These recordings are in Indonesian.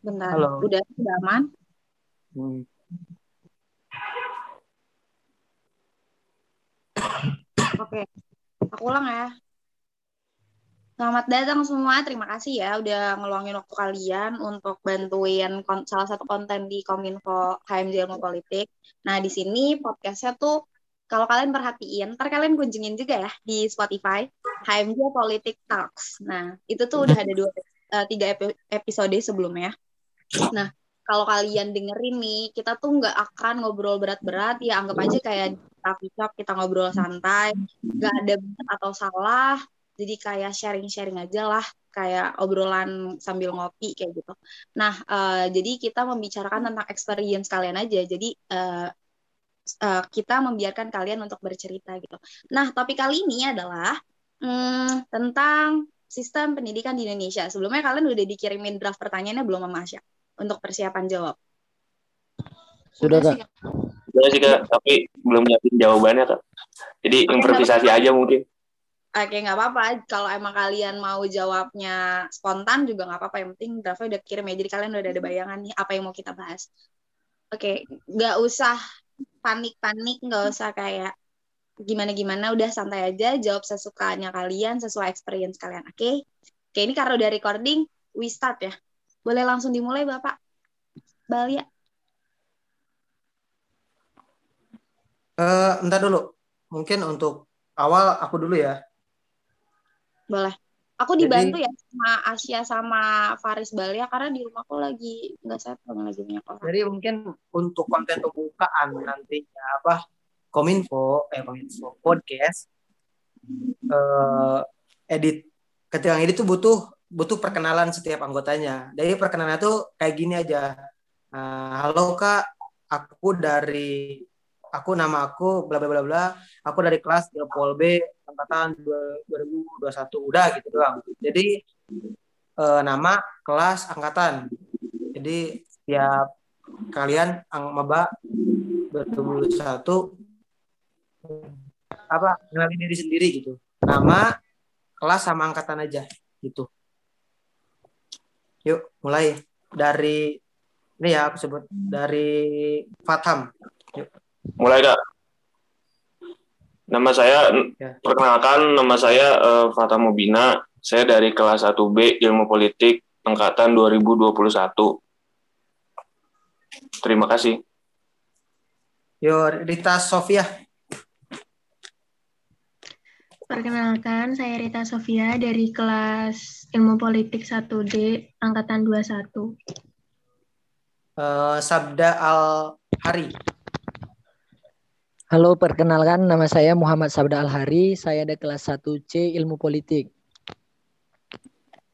Bentar, Halo. udah udah aman? Hmm. Oke, aku ulang ya. Selamat datang semua, terima kasih ya udah ngeluangin waktu kalian untuk bantuin kon- salah satu konten di Kominfo HMJ Ilmu Politik. Nah, di sini podcastnya tuh kalau kalian perhatiin, ntar kalian kunjungin juga ya di Spotify, HMJ Politik Talks. Nah, itu tuh udah ada dua, eh, tiga epi- episode sebelumnya. Nah, kalau kalian dengerin nih, kita tuh nggak akan ngobrol berat-berat, ya anggap aja kayak shop kita ngobrol santai, nggak ada benar atau salah, jadi kayak sharing-sharing aja lah, kayak obrolan sambil ngopi kayak gitu. Nah, eh, jadi kita membicarakan tentang experience kalian aja, jadi eh, eh, kita membiarkan kalian untuk bercerita gitu. Nah, topik kali ini adalah hmm, tentang sistem pendidikan di Indonesia. Sebelumnya kalian udah dikirimin draft pertanyaannya belum sama Asya untuk persiapan jawab? Sudah, Udah Kak. sih, Udah sih kak, tapi belum nyiapin jawabannya kak. Jadi Oke, improvisasi nggak aja mungkin. Oke, nggak apa-apa. Kalau emang kalian mau jawabnya spontan juga nggak apa-apa. Yang penting draftnya udah kirim ya. Jadi kalian udah ada bayangan nih apa yang mau kita bahas. Oke, nggak usah panik-panik, nggak usah kayak gimana-gimana. Udah santai aja, jawab sesukanya kalian, sesuai experience kalian. Oke? Oke, ini karena udah recording, we start ya. Boleh langsung dimulai, Bapak? Balia. Eh, entar dulu. Mungkin untuk awal aku dulu ya. Boleh. Aku Jadi- dibantu ya sama Asia sama Faris Balia karena di rumahku lagi nggak settle lagi banyak orang. Jadi mungkin untuk konten pembukaan nantinya apa Kominfo, eh Kominfo podcast eh edit ketika edit tuh butuh butuh perkenalan setiap anggotanya. Jadi perkenalan tuh kayak gini aja. Eh, halo Kak, aku dari aku nama aku bla bla bla bla. Aku dari kelas Pol B angkatan 2021 udah gitu doang. Jadi eh, nama, kelas, angkatan. Jadi setiap kalian ang maba 2021 apa kenalin diri sendiri gitu. Nama, kelas sama angkatan aja gitu. Yuk, mulai dari ini ya aku sebut dari Fatham. Mulai kak. Nama saya, Ya. perkenalkan nama saya eh, Fata Mubina. Saya dari kelas 1B Ilmu Politik angkatan 2021. Terima kasih. Yo, Rita Sofia. Perkenalkan, saya Rita Sofia dari kelas Ilmu Politik 1D angkatan 21. Eh, Sabda Al Hari. Halo, perkenalkan nama saya Muhammad Sabda Al-Hari. Saya ada kelas 1C Ilmu Politik.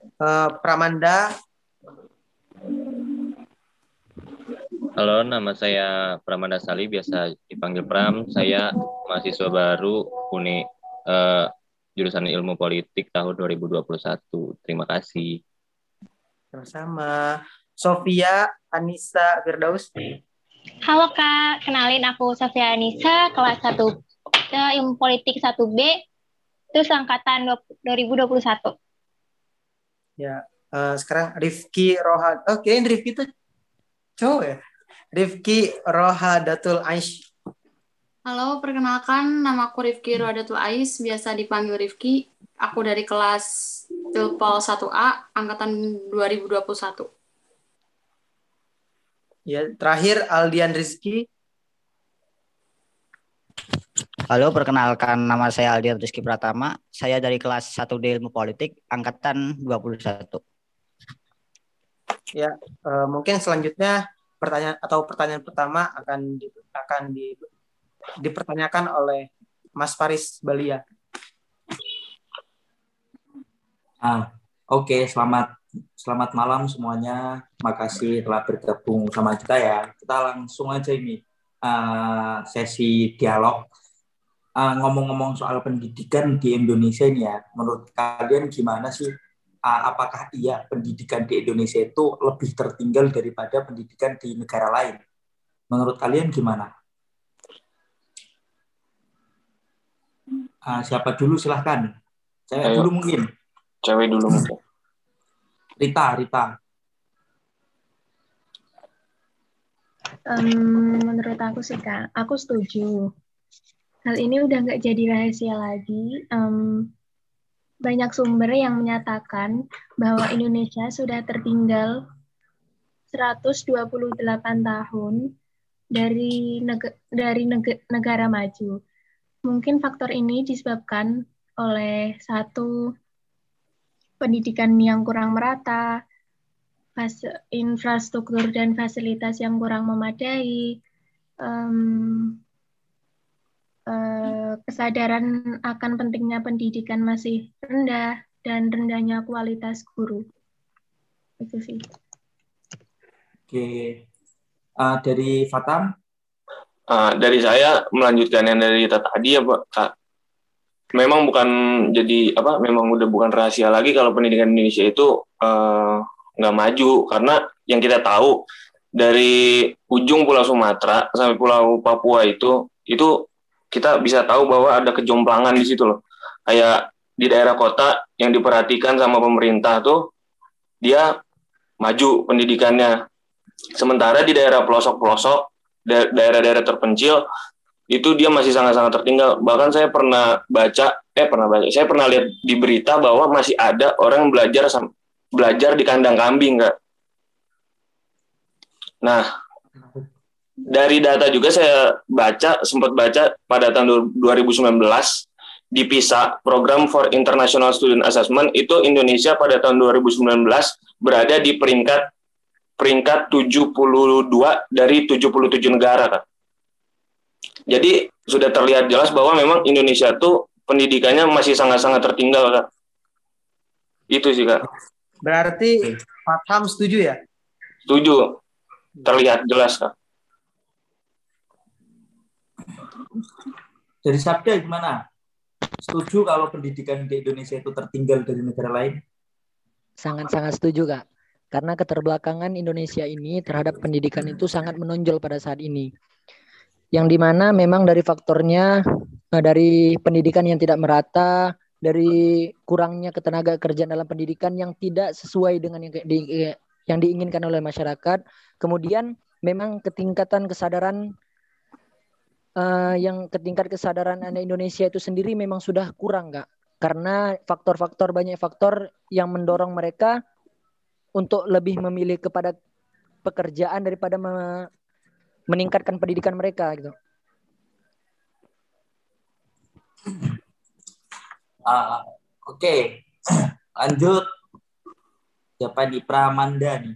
Eh, Pramanda Halo, nama saya Pramanda Sali, biasa dipanggil Pram. Saya mahasiswa baru Uni eh, jurusan Ilmu Politik tahun 2021. Terima kasih. sama Sofia Anissa Firdaus. Halo Kak, kenalin aku Sofia Anissa, kelas 1 eh, Ilmu Politik 1B, terus angkatan 2021. Ya, eh, sekarang Rifki Roha. Oh, kirain Rifki itu cowok ya. Rifki Rohadatul Aish. Halo, perkenalkan nama aku Rifki Rodatul Ais, biasa dipanggil Rifki. Aku dari kelas Tilpol 1A, angkatan 2021. Ya, terakhir Aldian Rizky. Halo, perkenalkan nama saya Aldian Rizky Pratama. Saya dari kelas 1D Ilmu Politik, angkatan 21. Ya, eh, mungkin selanjutnya pertanyaan atau pertanyaan pertama akan di, akan di, dipertanyakan oleh Mas Faris Balia. Ah, Oke, selamat selamat malam semuanya. Makasih telah bergabung sama kita ya. Kita langsung aja ini ah, sesi dialog. Ah, Ngomong-ngomong soal pendidikan di Indonesia ini ya, menurut kalian gimana sih? Ah, apakah iya pendidikan di Indonesia itu lebih tertinggal daripada pendidikan di negara lain? Menurut kalian gimana? Ah, siapa dulu silahkan. Ayo. dulu mungkin. Cewek dulu mungkin. Rita, Rita. Um, menurut aku sih kak, aku setuju. Hal ini udah nggak jadi rahasia lagi. Um, banyak sumber yang menyatakan bahwa Indonesia sudah tertinggal 128 tahun dari neg dari neg negara maju. Mungkin faktor ini disebabkan oleh satu pendidikan yang kurang merata, infrastruktur dan fasilitas yang kurang memadai, um, uh, kesadaran akan pentingnya pendidikan masih rendah, dan rendahnya kualitas guru. Itu sih. Oke. Uh, dari Fatam? Uh, dari saya melanjutkan yang dari tadi ya Pak. Kak. Memang bukan jadi apa? Memang udah bukan rahasia lagi kalau pendidikan Indonesia itu uh, nggak maju karena yang kita tahu dari ujung Pulau Sumatera sampai Pulau Papua itu itu kita bisa tahu bahwa ada kejomplangan di situ loh. Kayak di daerah kota yang diperhatikan sama pemerintah tuh dia maju pendidikannya. Sementara di daerah pelosok-pelosok, daerah-daerah terpencil itu dia masih sangat-sangat tertinggal. Bahkan saya pernah baca, eh pernah baca, saya pernah lihat di berita bahwa masih ada orang yang belajar belajar di kandang kambing, Kak. Nah, dari data juga saya baca, sempat baca pada tahun 2019 di PISA, Program for International Student Assessment, itu Indonesia pada tahun 2019 berada di peringkat peringkat 72 dari 77 negara, Kak. Jadi sudah terlihat jelas bahwa memang Indonesia itu pendidikannya masih sangat-sangat tertinggal, Kak. Itu sih, Kak. Berarti Fatham setuju ya? Setuju. Terlihat jelas, Kak. Dari Sabda gimana? Setuju kalau pendidikan di Indonesia itu tertinggal dari negara lain? Sangat-sangat setuju, Kak. Karena keterbelakangan Indonesia ini terhadap pendidikan itu sangat menonjol pada saat ini. Yang di mana memang dari faktornya, eh, dari pendidikan yang tidak merata, dari kurangnya ketenaga kerjaan dalam pendidikan yang tidak sesuai dengan yang di, yang diinginkan oleh masyarakat. Kemudian memang ketingkatan kesadaran uh, yang ketingkat kesadaran anak Indonesia itu sendiri memang sudah kurang, Kak. Karena faktor-faktor banyak faktor yang mendorong mereka untuk lebih memilih kepada pekerjaan daripada me meningkatkan pendidikan mereka gitu. Uh, Oke, okay. lanjut. Siapa di Pramanda nih?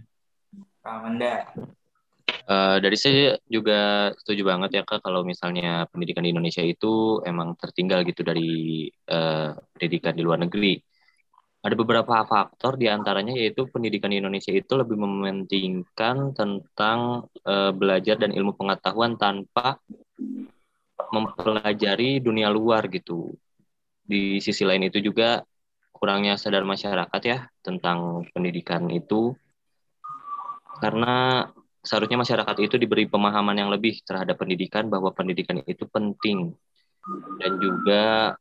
Pramanda. Uh, dari saya juga setuju banget ya kak kalau misalnya pendidikan di Indonesia itu emang tertinggal gitu dari uh, pendidikan di luar negeri. Ada beberapa faktor di antaranya yaitu pendidikan di Indonesia itu lebih mementingkan tentang uh, belajar dan ilmu pengetahuan tanpa mempelajari dunia luar gitu. Di sisi lain itu juga kurangnya sadar masyarakat ya tentang pendidikan itu. Karena seharusnya masyarakat itu diberi pemahaman yang lebih terhadap pendidikan bahwa pendidikan itu penting. Dan juga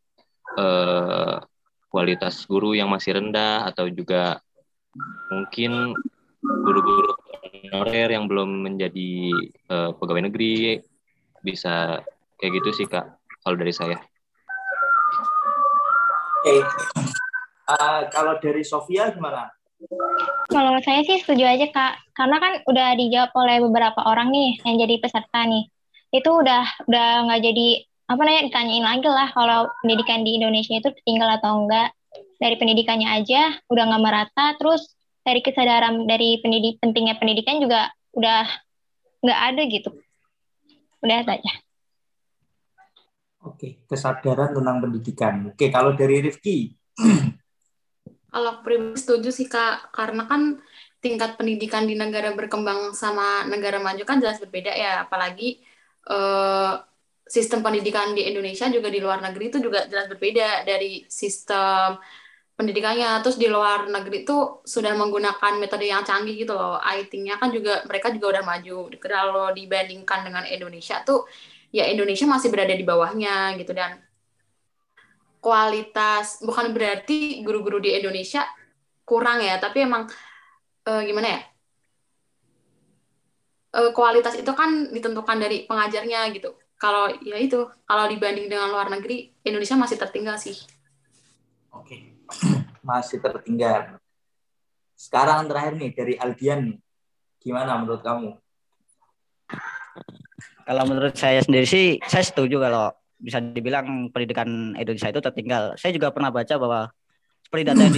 eh, kualitas guru yang masih rendah atau juga mungkin guru-guru honorer yang belum menjadi eh, pegawai negeri bisa kayak gitu sih kak kalau dari saya. Oke. Okay. Uh, eh, kalau dari Sofia gimana? Kalau saya sih setuju aja kak, karena kan udah dijawab oleh beberapa orang nih yang jadi peserta nih. Itu udah udah nggak jadi apa namanya ditanyain lagi lah kalau pendidikan di Indonesia itu tinggal atau enggak. Dari pendidikannya aja udah nggak merata, terus dari kesadaran dari pendidik pentingnya pendidikan juga udah nggak ada gitu. Udah saja. Oke, kesadaran tentang pendidikan. Oke, kalau dari Rifki. kalau pribadi setuju sih Kak, karena kan tingkat pendidikan di negara berkembang sama negara maju kan jelas berbeda ya, apalagi eh, sistem pendidikan di Indonesia juga di luar negeri itu juga jelas berbeda dari sistem pendidikannya. Terus di luar negeri itu sudah menggunakan metode yang canggih gitu loh. IT-nya kan juga mereka juga udah maju. Kalau dibandingkan dengan Indonesia tuh ya Indonesia masih berada di bawahnya gitu dan kualitas bukan berarti guru-guru di Indonesia kurang ya tapi emang uh, gimana ya uh, kualitas itu kan ditentukan dari pengajarnya gitu kalau ya itu kalau dibanding dengan luar negeri Indonesia masih tertinggal sih. Oke. Masih tertinggal. Sekarang terakhir nih dari Aldian nih. Gimana menurut kamu? Kalau menurut saya sendiri sih saya setuju kalau bisa dibilang pendidikan Indonesia itu tertinggal. Saya juga pernah baca bahwa seperti data yang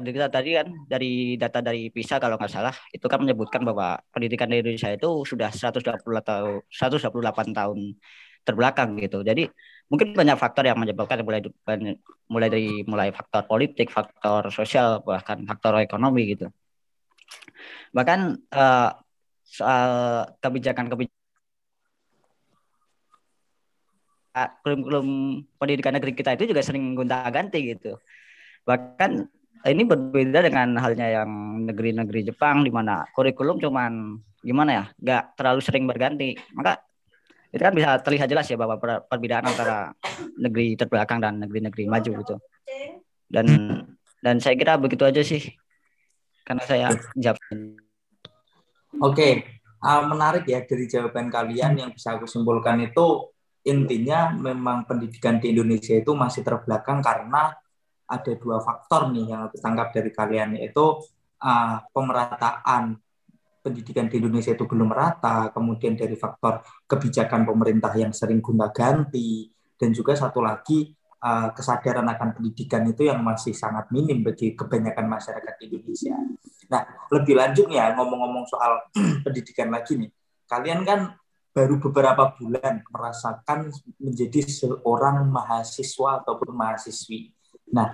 disebutkan kita tadi kan dari data dari PISA kalau nggak salah itu kan menyebutkan bahwa pendidikan di Indonesia itu sudah 120 atau 128 tahun terbelakang gitu. Jadi mungkin banyak faktor yang menyebabkan mulai mulai dari mulai faktor politik, faktor sosial bahkan faktor ekonomi gitu. Bahkan uh, soal kebijakan-kebijakan kurikulum pendidikan negeri kita itu juga sering gonta-ganti gitu. Bahkan ini berbeda dengan halnya yang negeri-negeri Jepang di mana kurikulum cuman gimana ya, nggak terlalu sering berganti. Maka itu kan bisa terlihat jelas ya bahwa perbedaan antara negeri terbelakang dan negeri-negeri maju gitu. Dan dan saya kira begitu aja sih. Karena saya jawab. Oke, uh, menarik ya dari jawaban kalian yang bisa aku simpulkan itu intinya memang pendidikan di Indonesia itu masih terbelakang karena ada dua faktor nih yang aku tangkap dari kalian yaitu uh, pemerataan pendidikan di Indonesia itu belum merata, kemudian dari faktor kebijakan pemerintah yang sering gonta-ganti, dan juga satu lagi uh, kesadaran akan pendidikan itu yang masih sangat minim bagi kebanyakan masyarakat di Indonesia. Nah, lebih lanjut ya ngomong-ngomong soal pendidikan lagi nih, kalian kan baru beberapa bulan merasakan menjadi seorang mahasiswa ataupun mahasiswi. Nah,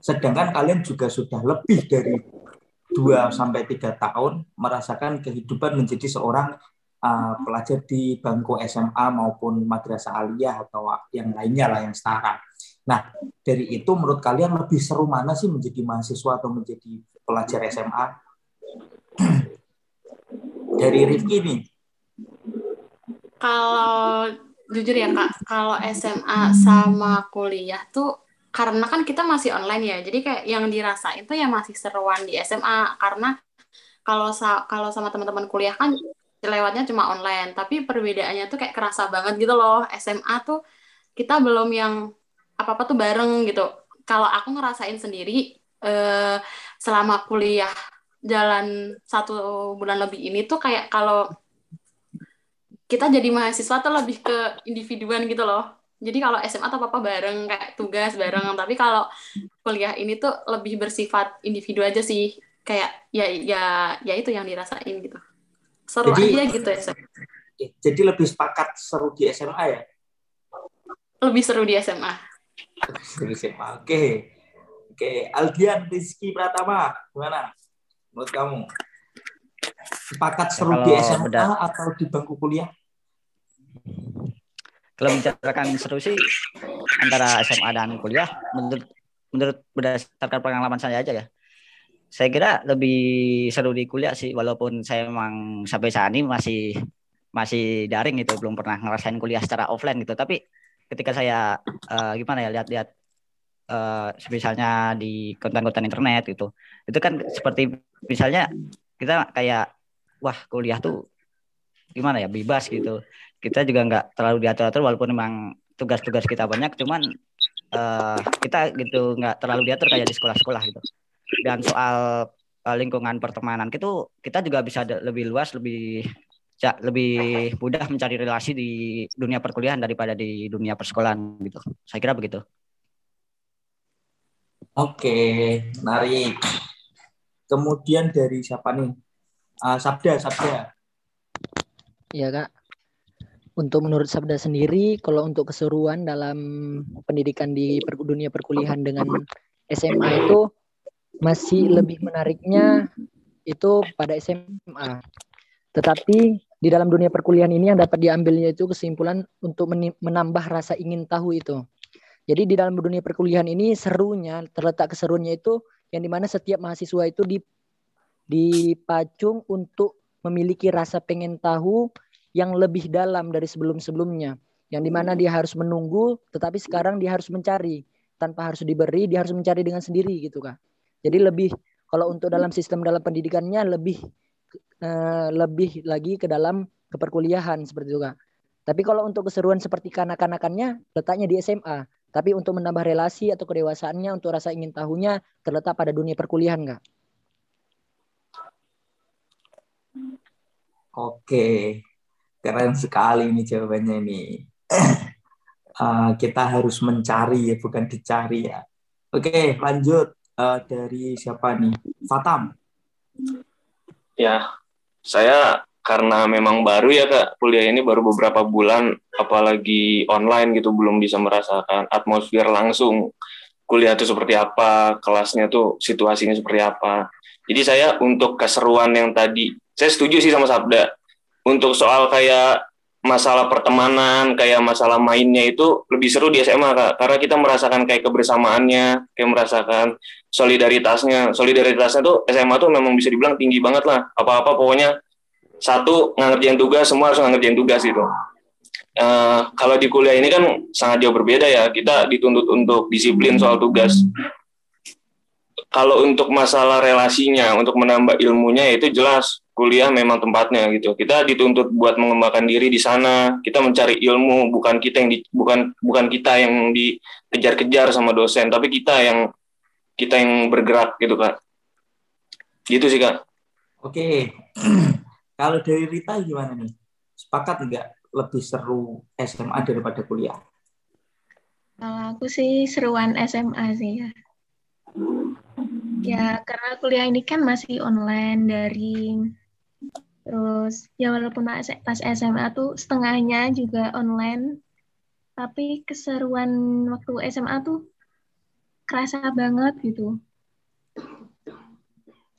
sedangkan kalian juga sudah lebih dari 2 sampai 3 tahun merasakan kehidupan menjadi seorang uh, pelajar di bangku SMA maupun madrasah aliyah atau yang lainnya lah yang setara. Nah, dari itu menurut kalian lebih seru mana sih menjadi mahasiswa atau menjadi pelajar SMA? dari Rifki nih, kalau jujur ya kak, kalau SMA sama kuliah tuh karena kan kita masih online ya, jadi kayak yang dirasain tuh ya masih seruan di SMA karena kalau sa kalau sama teman-teman kuliah kan lewatnya cuma online, tapi perbedaannya tuh kayak kerasa banget gitu loh. SMA tuh kita belum yang apa-apa tuh bareng gitu. Kalau aku ngerasain sendiri eh, selama kuliah jalan satu bulan lebih ini tuh kayak kalau kita jadi mahasiswa tuh lebih ke individuan gitu loh. Jadi kalau SMA atau apa bareng kayak tugas bareng, tapi kalau kuliah ini tuh lebih bersifat individu aja sih. Kayak ya ya ya itu yang dirasain gitu. Seru jadi, aja gitu ya. Jadi lebih sepakat seru di SMA ya? Lebih seru di SMA. Seru di SMA. Oke. Oke, Aldian Rizky Pratama, gimana menurut kamu? Sepakat ya, seru ya, di SMA benar. atau di bangku kuliah? Kalau bicarakan seru sih antara SMA dan kuliah, menurut menurut berdasarkan pengalaman saya aja ya. Saya kira lebih seru di kuliah sih, walaupun saya memang sampai saat ini masih masih daring gitu, belum pernah ngerasain kuliah secara offline gitu. Tapi ketika saya uh, gimana ya lihat-lihat uh, misalnya di konten-konten internet gitu, itu kan seperti misalnya kita kayak wah kuliah tuh gimana ya bebas gitu kita juga nggak terlalu diatur-atur walaupun memang tugas-tugas kita banyak cuman uh, kita gitu nggak terlalu diatur kayak di sekolah-sekolah gitu. Dan soal uh, lingkungan pertemanan itu kita juga bisa lebih luas lebih ja, lebih mudah mencari relasi di dunia perkuliahan daripada di dunia persekolahan gitu. Saya kira begitu. Oke menarik. Kemudian dari siapa nih? Uh, Sabda, Sabda. Iya kak. Untuk menurut Sabda sendiri, kalau untuk keseruan dalam pendidikan di dunia perkuliahan dengan SMA itu masih lebih menariknya itu pada SMA. Tetapi di dalam dunia perkuliahan ini yang dapat diambilnya itu kesimpulan untuk menambah rasa ingin tahu itu. Jadi di dalam dunia perkuliahan ini serunya terletak keseruannya itu yang di mana setiap mahasiswa itu di dipacung untuk memiliki rasa pengen tahu yang lebih dalam dari sebelum-sebelumnya. Yang di mana dia harus menunggu, tetapi sekarang dia harus mencari. Tanpa harus diberi, dia harus mencari dengan sendiri gitu kak. Jadi lebih, Kalau untuk dalam sistem dalam pendidikannya lebih uh, lebih lagi ke dalam keperkuliahan seperti itu kak. Tapi kalau untuk keseruan seperti kanak-kanakannya letaknya di SMA. Tapi untuk menambah relasi atau kedewasaannya untuk rasa ingin tahunya terletak pada dunia perkuliahan kak. Oke, keren sekali ini jawabannya ini. uh, kita harus mencari ya, bukan dicari ya. Oke, lanjut uh, dari siapa nih? Fatam. Ya, saya karena memang baru ya kak kuliah ini baru beberapa bulan, apalagi online gitu belum bisa merasakan atmosfer langsung kuliah itu seperti apa, kelasnya tuh situasinya seperti apa. Jadi saya untuk keseruan yang tadi, saya setuju sih sama Sabda. Untuk soal kayak masalah pertemanan, kayak masalah mainnya itu lebih seru di SMA kak, karena kita merasakan kayak kebersamaannya, kayak merasakan solidaritasnya. Solidaritasnya tuh SMA tuh memang bisa dibilang tinggi banget lah. Apa-apa pokoknya satu ngerjain tugas, semua harus ngerjain tugas gitu. Uh, kalau di kuliah ini kan sangat jauh berbeda ya. Kita dituntut untuk disiplin soal tugas. Kalau untuk masalah relasinya, untuk menambah ilmunya itu jelas kuliah memang tempatnya gitu. Kita dituntut buat mengembangkan diri di sana. Kita mencari ilmu, bukan kita yang di, bukan bukan kita yang dikejar-kejar sama dosen, tapi kita yang kita yang bergerak gitu kak. Gitu sih kak. Oke. Kalau dari Rita gimana nih? Sepakat nggak lebih seru SMA daripada kuliah? Kalau aku sih seruan SMA sih ya. Ya karena kuliah ini kan masih online dari Terus ya walaupun pas SMA tuh setengahnya juga online, tapi keseruan waktu SMA tuh kerasa banget gitu.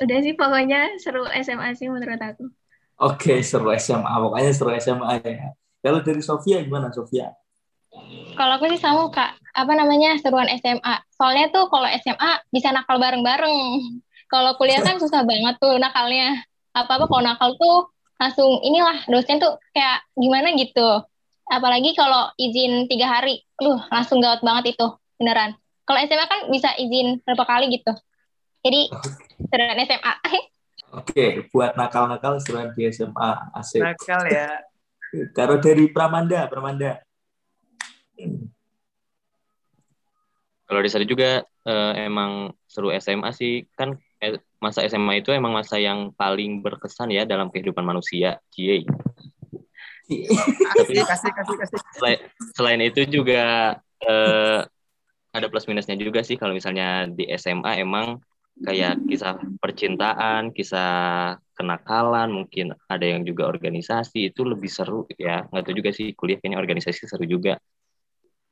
Udah sih pokoknya seru SMA sih menurut aku. Oke, seru SMA. Pokoknya seru SMA ya. Kalau dari Sofia gimana Sofia? Kalau aku sih sama Kak, apa namanya seruan SMA. Soalnya tuh kalau SMA bisa nakal bareng-bareng. Kalau kuliah kan susah banget tuh nakalnya apa-apa kalau nakal tuh langsung inilah dosen tuh kayak gimana gitu. Apalagi kalau izin tiga hari, lu langsung gawat banget itu beneran. Kalau SMA kan bisa izin berapa kali gitu. Jadi seruan SMA. Oke, buat nakal-nakal seruan di SMA asik. Nakal ya. Kalau dari Pramanda, Pramanda. Kalau di sana juga eh, emang seru SMA sih kan masa SMA itu emang masa yang paling berkesan ya dalam kehidupan manusia. Cie. Tapi kasih, kasih, kasih. Selain, selain itu juga eh, ada plus minusnya juga sih kalau misalnya di SMA emang kayak kisah percintaan, kisah kenakalan, mungkin ada yang juga organisasi itu lebih seru ya. Nggak tahu juga sih kuliah kayaknya organisasi seru juga.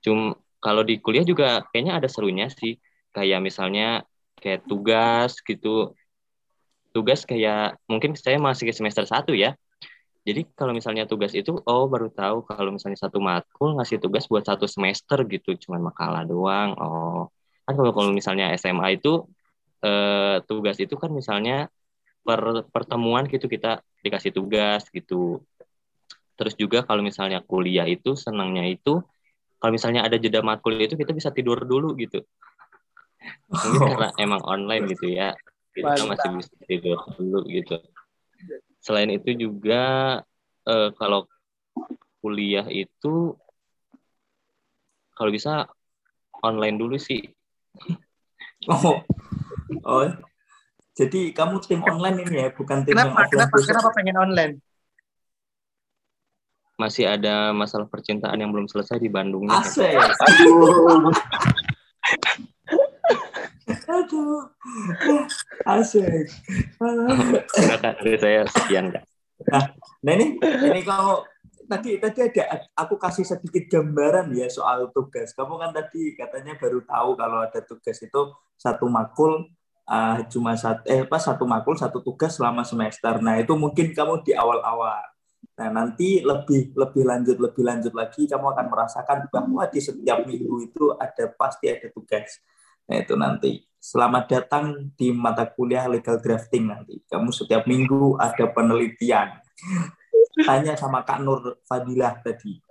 Cum kalau di kuliah juga kayaknya ada serunya sih. Kayak misalnya kayak tugas gitu tugas kayak mungkin saya masih ke semester satu ya. Jadi kalau misalnya tugas itu, oh baru tahu kalau misalnya satu matkul ngasih tugas buat satu semester gitu, cuman makalah doang. Oh, kan kalau kalau misalnya SMA itu eh, tugas itu kan misalnya per pertemuan gitu kita dikasih tugas gitu. Terus juga kalau misalnya kuliah itu senangnya itu kalau misalnya ada jeda matkul itu kita bisa tidur dulu gitu. Mungkin karena emang online gitu ya. Kita masih bisa tidur dulu gitu. Selain itu juga uh, kalau kuliah itu kalau bisa online dulu sih. Oh. Oh. Jadi kamu tim online ini ya bukan tim kenapa? yang kenapa? kenapa pengen online? Masih ada masalah percintaan yang belum selesai di Bandung. Asik. Aduh. Asik. Dari saya sekian, Kak. Nah, nah ini ini kalau tadi tadi ada aku kasih sedikit gambaran ya soal tugas. Kamu kan tadi katanya baru tahu kalau ada tugas itu satu makul uh, cuma satu eh pas satu makul satu tugas selama semester. Nah, itu mungkin kamu di awal-awal. Nah, nanti lebih lebih lanjut lebih lanjut lagi kamu akan merasakan bahwa di setiap minggu itu ada pasti ada tugas. Nah, itu nanti. Selamat datang di mata kuliah legal drafting nanti. Kamu setiap minggu ada penelitian. Tanya sama Kak Nur Fadilah tadi.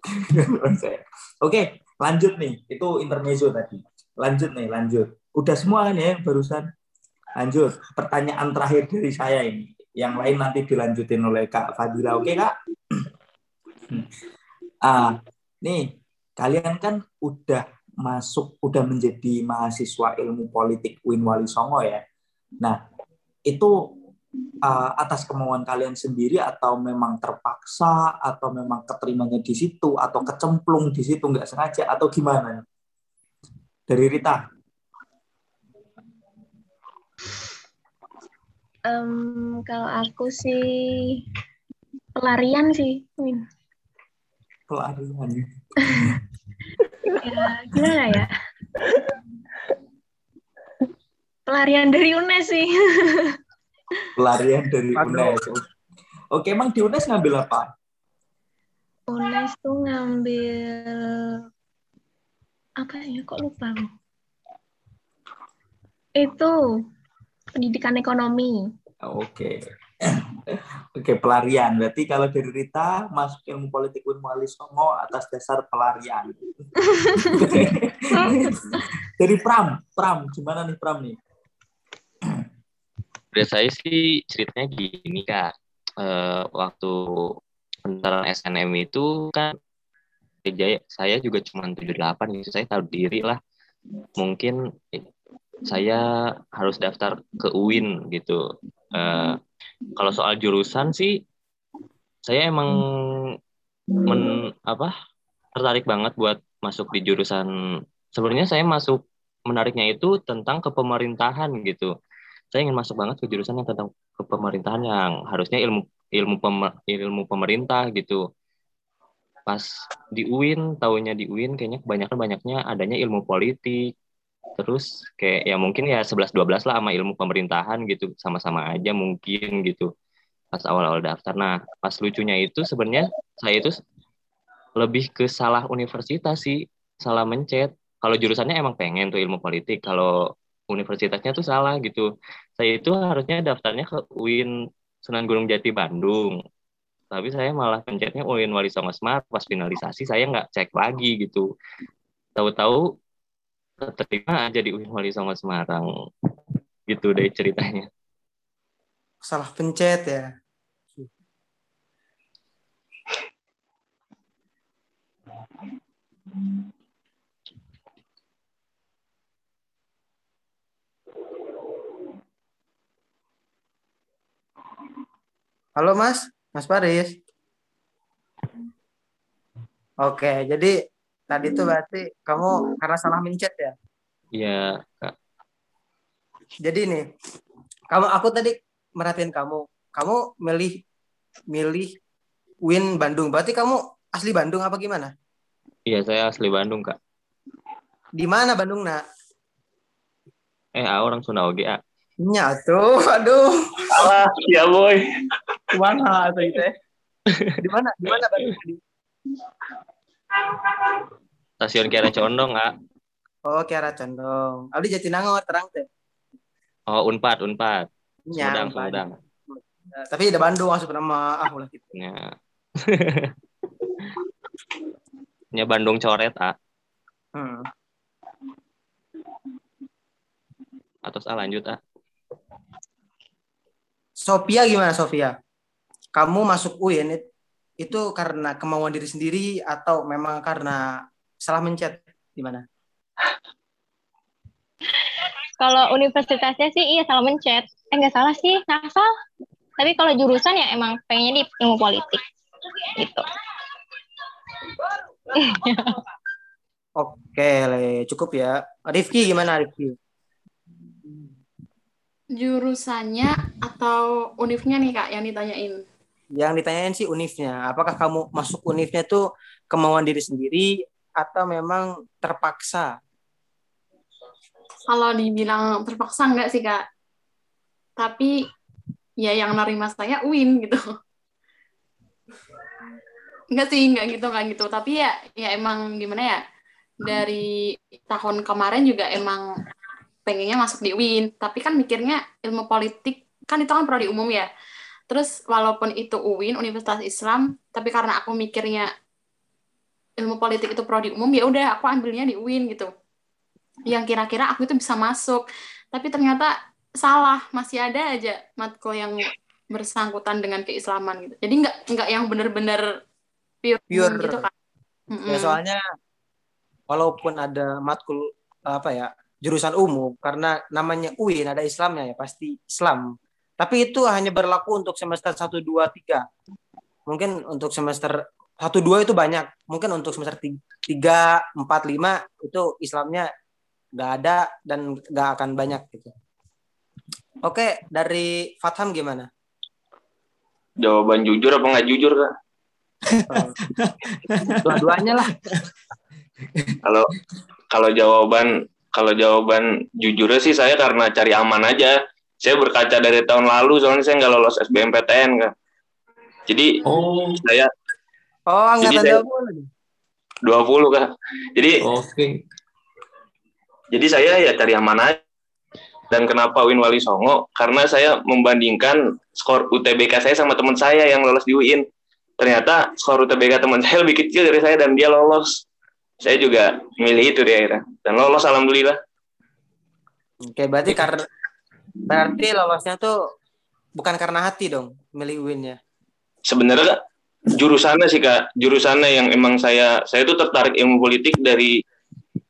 Oke, lanjut nih. Itu intermezzo tadi. Lanjut nih, lanjut. Udah semua kan ya barusan? Lanjut, pertanyaan terakhir dari saya ini. Yang lain nanti dilanjutin oleh Kak Fadila. Oke, Kak? ah, nih, kalian kan udah masuk, udah menjadi mahasiswa ilmu politik Win Wali Songo ya. Nah, itu uh, atas kemauan kalian sendiri atau memang terpaksa atau memang keterimanya di situ atau kecemplung di situ nggak sengaja atau gimana? Dari Rita. Um, kalau aku sih pelarian sih. Pelarian. ya, gimana ya? Pelarian dari UNES sih. Pelarian dari UNES. Oke, emang di UNES ngambil apa? UNES tuh ngambil apa ya? Kok lupa? Itu pendidikan ekonomi. Oke. Oke, pelarian. Berarti kalau dari Rita masuk ilmu politik Unmu Songo atas dasar pelarian. dari Pram, Pram, gimana nih Pram nih? Dari saya sih ceritanya gini kak, uh, waktu pendaftaran SNM itu kan saya juga cuma 78 gitu, saya tahu diri lah. Mungkin saya harus daftar ke UIN gitu. Uh, kalau soal jurusan sih, saya emang men, apa tertarik banget buat masuk di jurusan. Sebenarnya saya masuk menariknya itu tentang kepemerintahan gitu. Saya ingin masuk banget ke jurusan yang tentang kepemerintahan yang harusnya ilmu ilmu pemer, ilmu pemerintah gitu. Pas di UIN, tahunya di UIN kayaknya kebanyakan banyaknya adanya ilmu politik, terus kayak ya mungkin ya 11 12 lah sama ilmu pemerintahan gitu sama-sama aja mungkin gitu pas awal-awal daftar. Nah, pas lucunya itu sebenarnya saya itu lebih ke salah universitas sih, salah mencet. Kalau jurusannya emang pengen tuh ilmu politik, kalau universitasnya tuh salah gitu. Saya itu harusnya daftarnya ke UIN Sunan Gunung Jati Bandung. Tapi saya malah pencetnya UIN Wali Songo Smart pas finalisasi saya nggak cek lagi gitu. Tahu-tahu terima aja di UIN Wali Songo Semarang. Gitu deh ceritanya. Salah pencet ya. Halo Mas, Mas Paris. Oke, jadi Tadi itu berarti kamu karena salah mencet ya? Iya, Kak. Jadi nih, kamu aku tadi merhatiin kamu. Kamu milih milih Win Bandung. Berarti kamu asli Bandung apa gimana? Iya, saya asli Bandung, Kak. Di mana Bandung, Nak? Eh, ah, orang Sunda oge, ah. Nyatu, aduh. Salah, ya boy. Mana tuh itu? Di mana? Di mana Bandung? Stasiun Kiara Condong, Kak. Oh, Kiara Condong. Abdi Jatinangor terang teh. Oh, Unpad, Unpad. Ya, Sumedang, Sumedang. Tapi ada Bandung masuk nama ah ulah gitu. Ya. Nya Bandung coret, ah. Hmm. Atau salah lanjut, ah. Sofia gimana Sofia? Kamu masuk UIN itu karena kemauan diri sendiri atau memang karena salah mencet di mana? Kalau universitasnya sih iya salah mencet. Eh nggak salah sih, ngasal. Tapi kalau jurusan ya emang pengennya di ilmu politik. Gitu. Oke, Le. cukup ya. Rifki gimana Rifki? Jurusannya atau univnya nih Kak yang ditanyain? Yang ditanyain sih univnya. Apakah kamu masuk univnya tuh kemauan diri sendiri atau memang terpaksa? Kalau dibilang terpaksa enggak sih kak, tapi ya yang nerima saya Win gitu. Enggak sih, enggak gitu, enggak gitu. Tapi ya, ya emang gimana ya, dari tahun kemarin juga emang pengennya masuk di Win. Tapi kan mikirnya ilmu politik, kan itu kan prodi umum ya. Terus walaupun itu UIN, Universitas Islam, tapi karena aku mikirnya ilmu politik itu prodi umum ya udah aku ambilnya di UIN gitu. Yang kira-kira aku itu bisa masuk. Tapi ternyata salah masih ada aja matkul yang bersangkutan dengan keislaman gitu. Jadi nggak nggak yang benar-benar pure, Pure. gitu kan. Ya soalnya walaupun ada matkul apa ya jurusan umum karena namanya UIN ada Islamnya ya pasti Islam. Tapi itu hanya berlaku untuk semester 1 2 3. Mungkin untuk semester 1 2 itu banyak. Mungkin untuk semester 3 4 5 itu Islamnya nggak ada dan nggak akan banyak gitu. Oke, dari Fatham gimana? Jawaban jujur apa nggak jujur kak? Dua-duanya lah. Kalau kalau jawaban kalau jawaban jujurnya sih saya karena cari aman aja. Saya berkaca dari tahun lalu soalnya saya nggak lolos SBMPTN kak. Jadi Oh, saya Oh, angkatan Jadi saya- 20 lagi. 20 kak. Jadi oke. jadi saya ya cari aman aja. Dan kenapa Win Wali Songo? Karena saya membandingkan skor UTBK saya sama teman saya yang lolos di UIN. Ternyata skor UTBK teman saya lebih kecil dari saya dan dia lolos. Saya juga milih itu dia akhirnya. Dan lolos alhamdulillah. Oke, berarti karena berarti lolosnya tuh bukan karena hati dong, milih UIN-nya. Sebenarnya jurusannya sih Kak, jurusannya yang emang saya saya tuh tertarik ilmu politik dari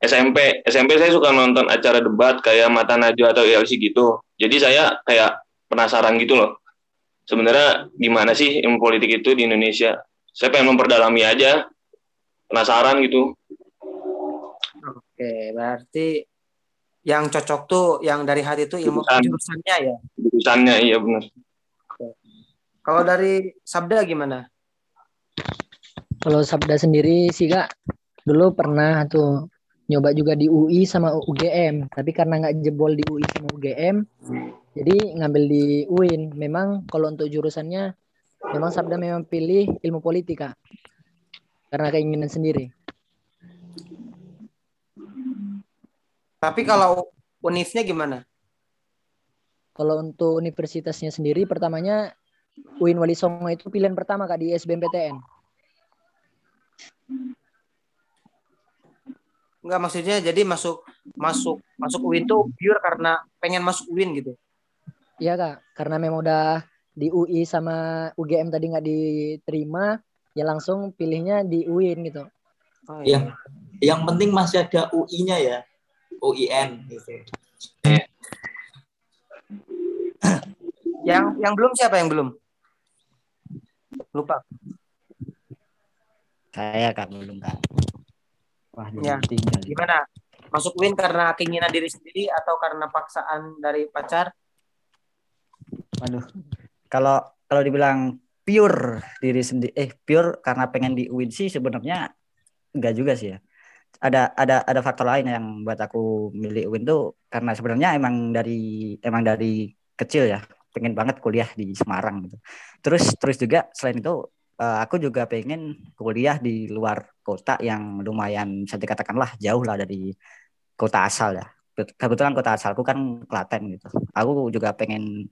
SMP. SMP saya suka nonton acara debat kayak Mata Najwa atau ILC gitu. Jadi saya kayak penasaran gitu loh. Sebenarnya gimana sih ilmu politik itu di Indonesia? Saya pengen memperdalami aja. Penasaran gitu. Oke, berarti yang cocok tuh yang dari hati itu ilmu Jurusan. jurusannya ya. Jurusannya iya benar. Kalau dari Sabda gimana? Kalau Sabda sendiri sih kak, dulu pernah tuh nyoba juga di UI sama UGM, tapi karena nggak jebol di UI sama UGM, jadi ngambil di UIN. Memang kalau untuk jurusannya, memang Sabda memang pilih ilmu politik kak, karena keinginan sendiri. Tapi kalau univnya gimana? Kalau untuk universitasnya sendiri, pertamanya UIN Wali Songo itu pilihan pertama kak di SBMPTN. Enggak maksudnya jadi masuk masuk masuk UIN tuh pure karena pengen masuk UIN gitu. Iya kak, karena memang udah di UI sama UGM tadi nggak diterima, ya langsung pilihnya di UIN gitu. Oh, Yang yang penting masih ada UI-nya ya. UIN gitu. Yang yang belum siapa yang belum? Lupa. Saya kak belum kak. Wah, Ya. tinggal. Gimana? Masuk UIN karena keinginan diri sendiri atau karena paksaan dari pacar? Waduh. Kalau kalau dibilang pure diri sendiri eh pure karena pengen di UIN sih sebenarnya enggak juga sih ya. Ada ada ada faktor lain yang buat aku milih UIN tuh karena sebenarnya emang dari emang dari kecil ya pengen banget kuliah di Semarang gitu. Terus terus juga selain itu eh, aku juga pengen kuliah di luar kota yang lumayan bisa dikatakanlah jauh lah dari kota asal ya. Kebetulan kota asalku kan Klaten gitu. Aku juga pengen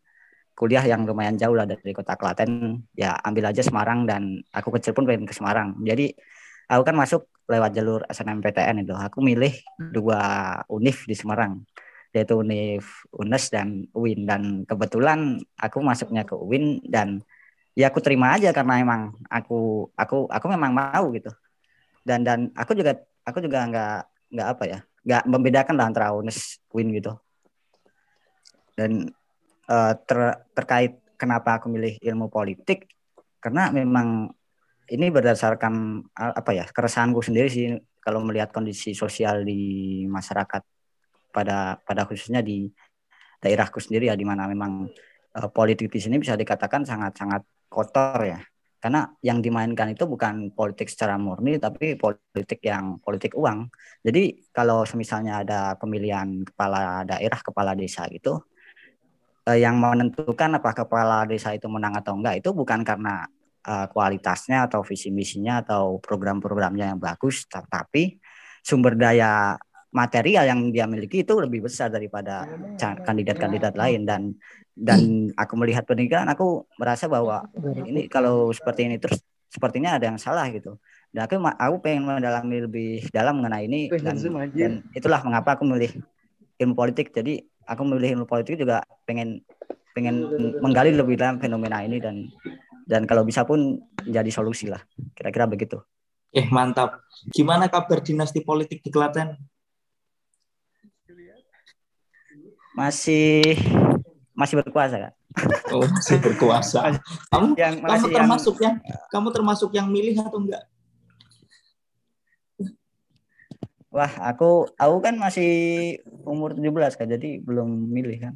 kuliah yang lumayan jauh lah dari kota Klaten ya ambil aja Semarang dan aku kecil pun pengen ke Semarang jadi aku kan masuk lewat jalur SNMPTN itu. Aku milih dua univ di Semarang yaitu univ UNES dan UIN. Dan kebetulan aku masuknya ke UIN dan ya aku terima aja karena emang aku aku aku memang mau gitu. Dan dan aku juga aku juga nggak nggak apa ya nggak membedakan lah antara UNES UIN gitu. Dan eh, ter- terkait kenapa aku milih ilmu politik karena memang ini berdasarkan apa ya keresahanku sendiri sih kalau melihat kondisi sosial di masyarakat pada pada khususnya di daerahku sendiri ya di mana memang eh, politik di sini bisa dikatakan sangat-sangat kotor ya. Karena yang dimainkan itu bukan politik secara murni tapi politik yang politik uang. Jadi kalau misalnya ada pemilihan kepala daerah kepala desa gitu eh, yang menentukan apa kepala desa itu menang atau enggak itu bukan karena eh, kualitasnya atau visi misinya atau program-programnya yang bagus, tetapi sumber daya material yang dia miliki itu lebih besar daripada ca- kandidat-kandidat lain. Dan dan aku melihat pendidikan aku merasa bahwa ini kalau seperti ini terus sepertinya ada yang salah gitu. Dan aku aku pengen mendalami lebih dalam mengenai ini dan, dan itulah mengapa aku memilih ilmu politik. Jadi aku memilih ilmu politik juga pengen pengen menggali lebih dalam fenomena ini dan dan kalau bisa pun jadi solusi lah kira-kira begitu Eh mantap. Gimana kabar dinasti politik di Klaten? masih masih berkuasa kak Oh, masih berkuasa. Kamu, yang kamu masih yang termasuk yang kamu termasuk yang milih atau enggak? wah aku aku kan masih umur 17 kak jadi belum milih kan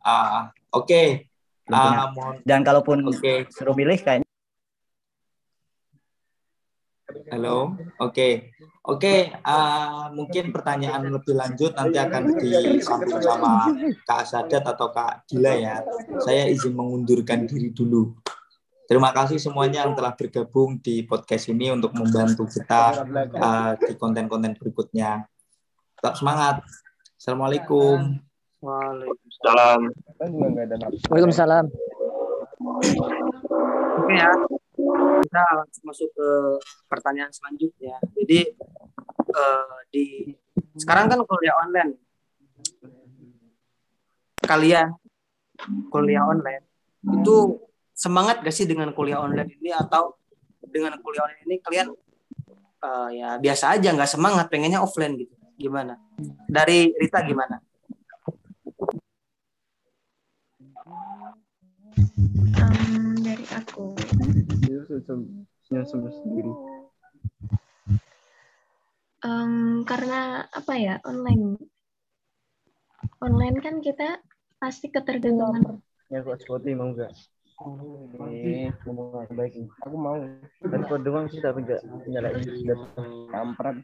Ah, oke. Belum punya Ah, mohon dan kalaupun Oke. suruh milih kayaknya Halo, oke, oke. ah, mungkin pertanyaan lebih lanjut nanti akan disambung sama Kak Sadat atau Kak Dila ya. Saya izin mengundurkan diri dulu. Terima kasih semuanya yang telah bergabung di podcast ini untuk membantu kita ah, di konten-konten berikutnya. Tetap semangat. Assalamualaikum. Waalaikumsalam. Waalaikumsalam. Oke ya. Kita langsung masuk ke pertanyaan selanjutnya. Jadi eh, di sekarang kan kuliah online. Kalian kuliah online itu semangat gak sih dengan kuliah online ini atau dengan kuliah online ini kalian eh, ya biasa aja nggak semangat pengennya offline gitu gimana dari Rita gimana Em, dari aku. Em, karena apa ya online. Online kan kita pasti ketergantungan. Yang kuat seperti mau enggak ini ngomong baik aku mau. Dan kuat doang sih tapi enggak nyalain sudah kampret.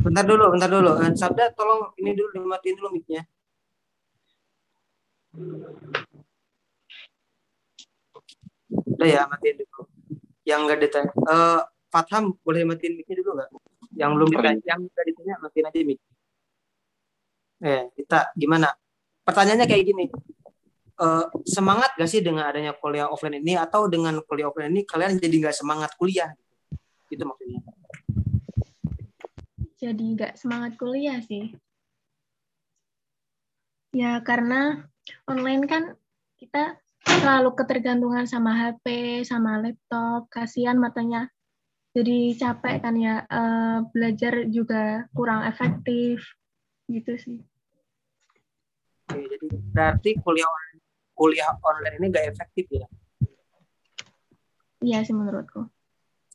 Bentar dulu bentar dulu. Eh, Sabda tolong ini dulu dimatiin dulu mic-nya udah ya matiin dulu. Yang enggak ditanya eh Fatham boleh matiin mic-nya dulu nggak? Yang belum ditanya yang enggak ditanya matiin aja mic. Eh kita gimana? Pertanyaannya kayak gini. Eh, semangat gak sih dengan adanya kuliah offline ini? Atau dengan kuliah offline ini kalian jadi nggak semangat kuliah? Gitu maksudnya. Jadi nggak semangat kuliah sih. Ya karena online kan kita selalu ketergantungan sama HP sama laptop kasihan matanya jadi capek kan ya eh, belajar juga kurang efektif gitu sih Oke, jadi berarti kuliah on- kuliah online ini gak efektif ya? iya sih menurutku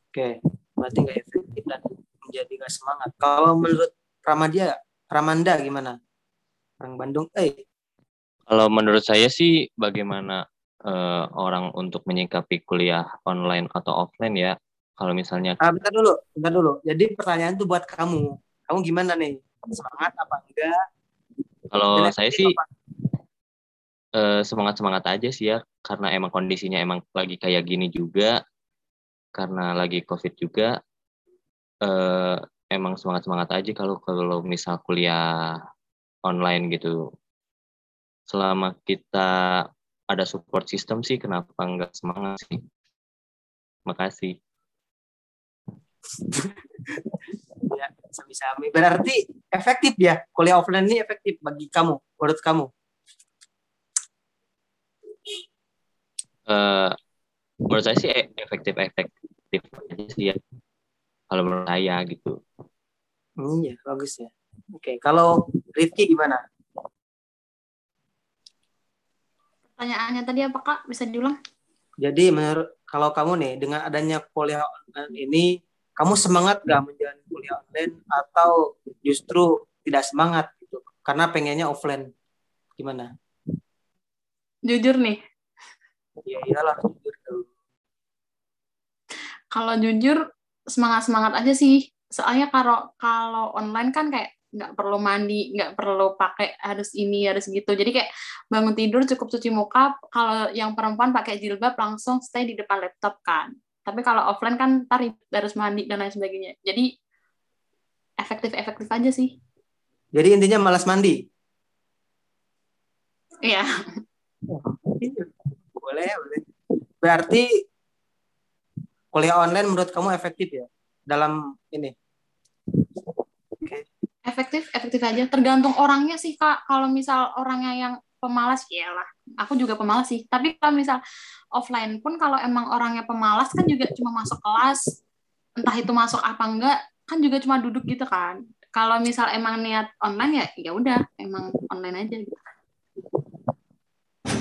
Oke, berarti gak efektif dan menjadi gak semangat. Kalau menurut Ramadia, Ramanda gimana? Orang Bandung, eh Kalau menurut saya sih bagaimana eh, orang untuk menyikapi kuliah online atau offline ya. Kalau misalnya ah, bentar dulu, bentar dulu. Jadi pertanyaan tuh buat kamu. Kamu gimana nih? Semangat apa enggak? kalau Dan saya sih apa? eh, semangat-semangat aja sih ya karena emang kondisinya emang lagi kayak gini juga karena lagi covid juga eh, emang semangat-semangat aja kalau kalau misal kuliah online gitu selama kita ada support system sih kenapa nggak semangat sih makasih Ya, bisa-bisa. Berarti efektif ya? Kuliah offline ini efektif bagi kamu, menurut kamu? eh menurut saya sih e- efektif efektif aja sih ya kalau menurut saya gitu Hmm, Iya, bagus ya. Oke, kalau Rifki gimana? Pertanyaannya tadi apa Kak? Bisa diulang? Jadi menurut kalau kamu nih dengan adanya kuliah online ini, kamu semangat gak menjalani kuliah online atau justru tidak semangat gitu? Karena pengennya offline. Gimana? Jujur nih, Ya iyalah jujur dulu. kalau jujur semangat-semangat aja sih. Soalnya kalau kalau online kan kayak nggak perlu mandi, nggak perlu pakai harus ini, harus gitu. Jadi kayak bangun tidur cukup cuci muka. Kalau yang perempuan pakai jilbab langsung stay di depan laptop kan. Tapi kalau offline kan ntar ribet, harus mandi dan lain sebagainya. Jadi efektif-efektif aja sih. Jadi intinya malas mandi. Iya. Boleh, boleh. Berarti kuliah online menurut kamu efektif ya dalam ini? Efektif efektif aja. Tergantung orangnya sih kak. Kalau misal orangnya yang pemalas ya lah. Aku juga pemalas sih. Tapi kalau misal offline pun kalau emang orangnya pemalas kan juga cuma masuk kelas. Entah itu masuk apa enggak kan juga cuma duduk gitu kan. Kalau misal emang niat online ya ya udah. Emang online aja gitu.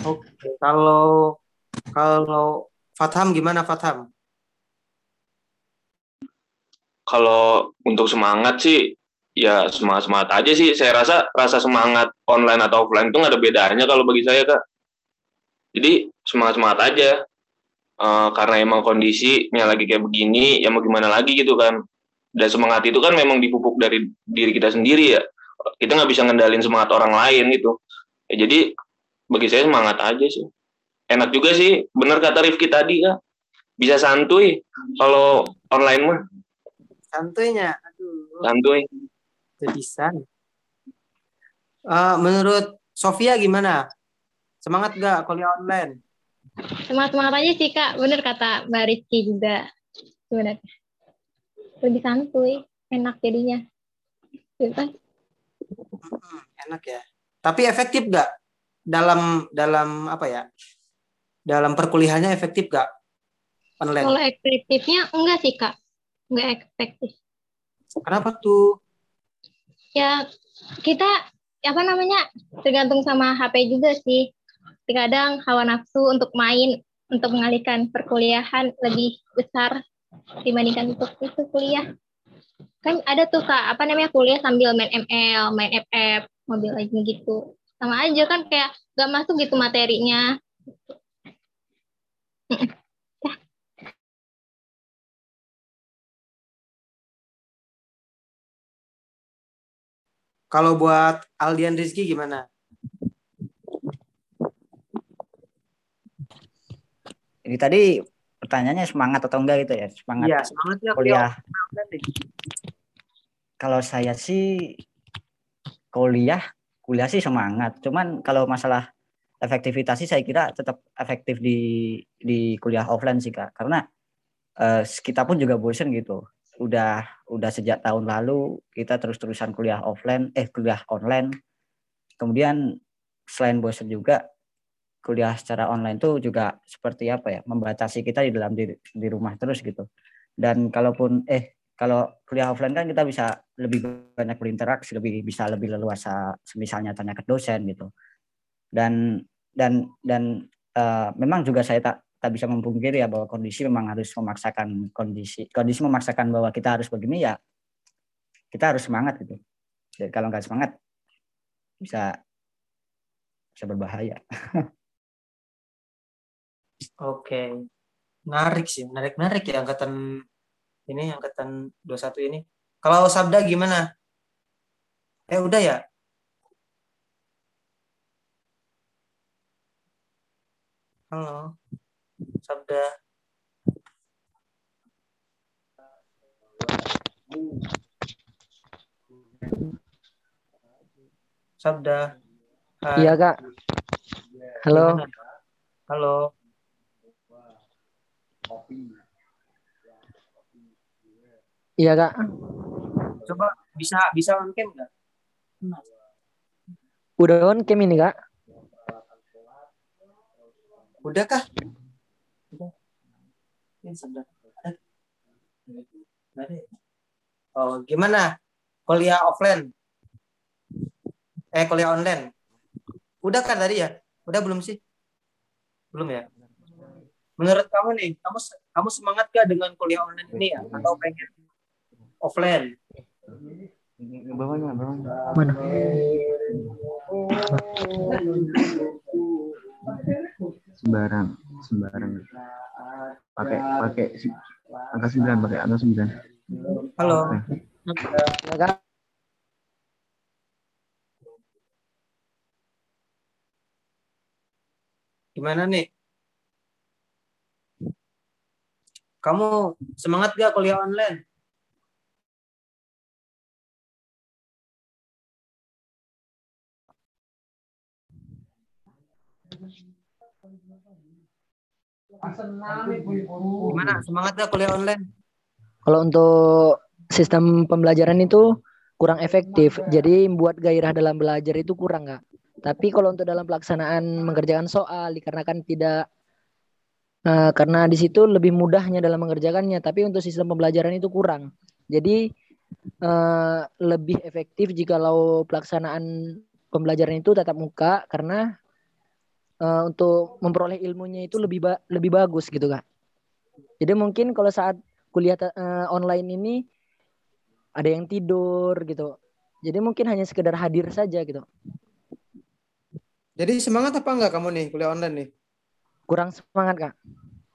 Oke, kalau kalau Fatham gimana Fatham? Kalau untuk semangat sih ya semangat semangat aja sih. Saya rasa rasa semangat online atau offline itu nggak ada bedanya kalau bagi saya kak. Jadi semangat semangat aja. Uh, karena emang kondisinya lagi kayak begini, ya mau gimana lagi gitu kan. Dan semangat itu kan memang dipupuk dari diri kita sendiri ya. Kita nggak bisa ngendalin semangat orang lain gitu. Ya, jadi bagi saya semangat aja sih. Enak juga sih, bener kata Rifki tadi kak. Bisa santuy kalau online mah. Santuinya, aduh. Santuy. Bisa. Uh, menurut Sofia gimana? Semangat gak kuliah online? Semangat semangat aja sih kak, bener kata Mbak Rizky juga sebenarnya. Lebih santuy, enak jadinya. Gitu? Hmm, enak ya. Tapi efektif gak dalam dalam apa ya? Dalam perkuliahannya efektif gak online? Kalau efektifnya enggak sih kak, enggak efektif. Kenapa tuh? Ya kita apa namanya tergantung sama HP juga sih. Kadang hawa nafsu untuk main untuk mengalihkan perkuliahan lebih besar dibandingkan untuk itu kuliah. Kan ada tuh kak apa namanya kuliah sambil main ML main FF mobil lagi gitu. Sama aja kan kayak gak masuk gitu materinya Kalau buat Aldian Rizky gimana? Ini tadi pertanyaannya semangat atau enggak gitu ya? Semangat, ya, semangat ya, kuliah. Kalau saya sih kuliah, kuliah sih semangat. Cuman kalau masalah efektivitas sih saya kira tetap efektif di di kuliah offline sih kak. Karena uh, kita pun juga bosen gitu. Udah udah sejak tahun lalu kita terus-terusan kuliah offline, eh kuliah online. Kemudian selain bosen juga kuliah secara online tuh juga seperti apa ya membatasi kita di dalam di, di rumah terus gitu dan kalaupun eh kalau kuliah offline kan kita bisa lebih banyak berinteraksi lebih bisa lebih leluasa misalnya tanya ke dosen gitu dan dan dan uh, memang juga saya tak tak bisa memungkiri ya bahwa kondisi memang harus memaksakan kondisi kondisi memaksakan bahwa kita harus begini ya kita harus semangat gitu jadi kalau nggak semangat bisa bisa berbahaya Oke. Menarik sih, menarik-menarik ya angkatan ini, angkatan 21 ini. Kalau Sabda gimana? Eh udah ya? Halo. Sabda. Sabda. Hai. Iya, Kak. Halo. Halo. Iya kak. Coba bisa bisa on cam nggak? Udah on cam ini kak. Udah kah? Oh gimana? Kuliah offline? Eh kuliah online? Udah kan tadi ya? Udah belum sih? Belum ya? Menurut kamu nih, kamu kamu semangat gak dengan kuliah online ini ya? Atau pengen offline? Bawahnya, bawahnya. Mana? Sembarang, sembarang. Pakai pakai angka sembilan, pakai angka sembilan. Halo. Okay. Gimana nih? Kamu semangat gak kuliah online? Gimana? Semangat gak kuliah online? Kalau untuk sistem pembelajaran itu kurang efektif. Jadi buat gairah dalam belajar itu kurang nggak. Tapi kalau untuk dalam pelaksanaan mengerjakan soal dikarenakan tidak uh, karena di situ lebih mudahnya dalam mengerjakannya. Tapi untuk sistem pembelajaran itu kurang. Jadi uh, lebih efektif jikalau pelaksanaan pembelajaran itu tatap muka karena uh, untuk memperoleh ilmunya itu lebih ba lebih bagus gitu kak. Jadi mungkin kalau saat kuliah uh, online ini ada yang tidur gitu. Jadi mungkin hanya sekedar hadir saja gitu. Jadi semangat apa enggak kamu nih kuliah online nih? Kurang semangat kak.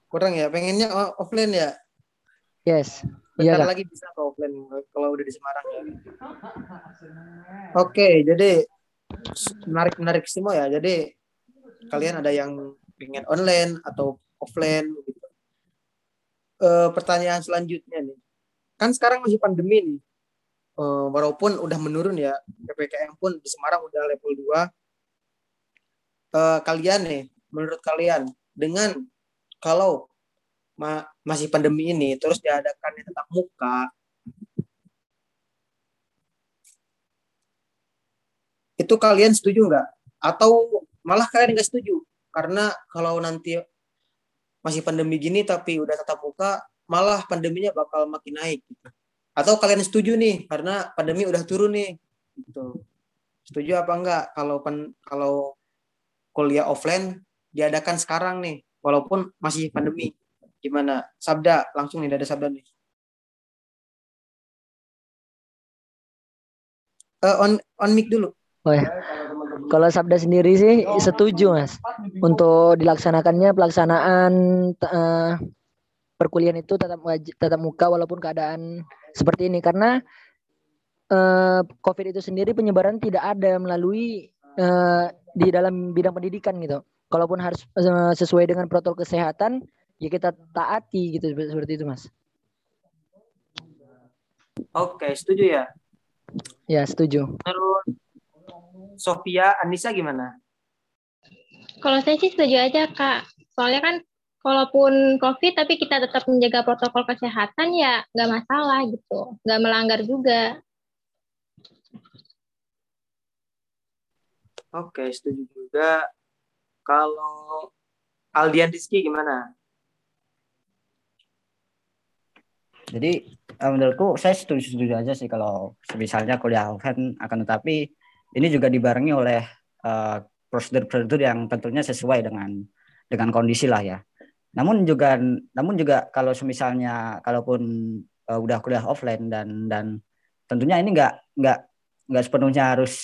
Kurang ya? Pengennya offline ya? Yes. Bentar iya, lagi bisa ke offline kalau udah di Semarang ya. Oke, jadi menarik menarik semua ya. Jadi kalian ada yang pengen online atau offline. E, pertanyaan selanjutnya nih. Kan sekarang masih pandemi nih uh, walaupun udah menurun ya ppkm pun di Semarang udah level 2 uh, eh, kalian nih menurut kalian dengan kalau ma masih pandemi ini terus diadakan tetap muka itu kalian setuju nggak atau malah kalian nggak setuju karena kalau nanti masih pandemi gini tapi udah tetap muka malah pandeminya bakal makin naik gitu. Atau kalian setuju nih karena pandemi udah turun nih. Gitu. Setuju apa enggak kalau pen, kalau kuliah offline diadakan sekarang nih walaupun masih pandemi. Gimana? Sabda langsung nih ada sabda nih. Uh, on on mic dulu. Oh ya. Kalau Sabda sendiri sih setuju mas untuk dilaksanakannya pelaksanaan uh, perkuliahan itu tetap tetap muka walaupun keadaan seperti ini karena uh, COVID itu sendiri penyebaran tidak ada melalui uh, di dalam bidang pendidikan gitu. Kalaupun harus uh, sesuai dengan protokol kesehatan, ya kita taati gitu seperti itu, Mas. Oke, setuju ya? Ya, setuju. Terus Sofia, Anissa gimana? Kalau saya sih setuju aja, Kak. Soalnya kan kalaupun COVID tapi kita tetap menjaga protokol kesehatan ya nggak masalah gitu, nggak melanggar juga. Oke, setuju juga. Kalau Aldian Rizky gimana? Jadi eh, menurutku saya setuju-setuju aja sih kalau misalnya kuliah offline akan tetapi ini juga dibarengi oleh uh, prosedur-prosedur yang tentunya sesuai dengan dengan kondisi lah ya. Namun juga namun juga kalau misalnya kalaupun uh, udah kuliah offline dan dan tentunya ini nggak nggak nggak sepenuhnya harus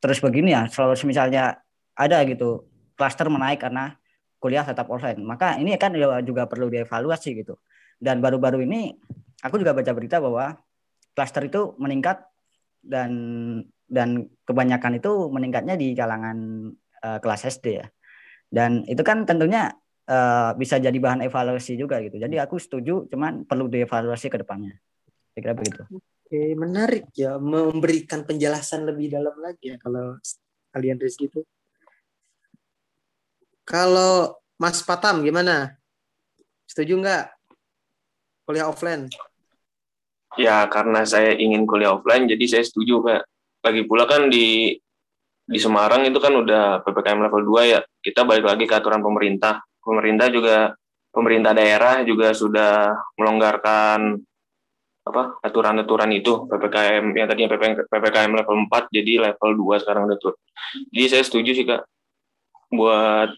terus begini ya. Kalau misalnya ada gitu klaster menaik karena kuliah tetap offline, maka ini kan juga perlu dievaluasi gitu. Dan baru-baru ini aku juga baca berita bahwa klaster itu meningkat dan dan kebanyakan itu meningkatnya di kalangan uh, kelas SD ya. Dan itu kan tentunya uh, bisa jadi bahan evaluasi juga gitu. Jadi aku setuju, cuman perlu dievaluasi ke depannya. Saya kira begitu. Oke, menarik ya memberikan penjelasan lebih dalam lagi ya kalau kalian Rizky itu. Kalau Mas Patam gimana? Setuju nggak kuliah offline? Ya, karena saya ingin kuliah offline, jadi saya setuju, Pak. Lagi pula kan di di Semarang itu kan udah PPKM level 2 ya. Kita balik lagi ke aturan pemerintah pemerintah juga pemerintah daerah juga sudah melonggarkan apa aturan-aturan itu PPKM yang tadinya PPKM level 4 jadi level 2 sekarang udah turun. Jadi saya setuju sih Kak buat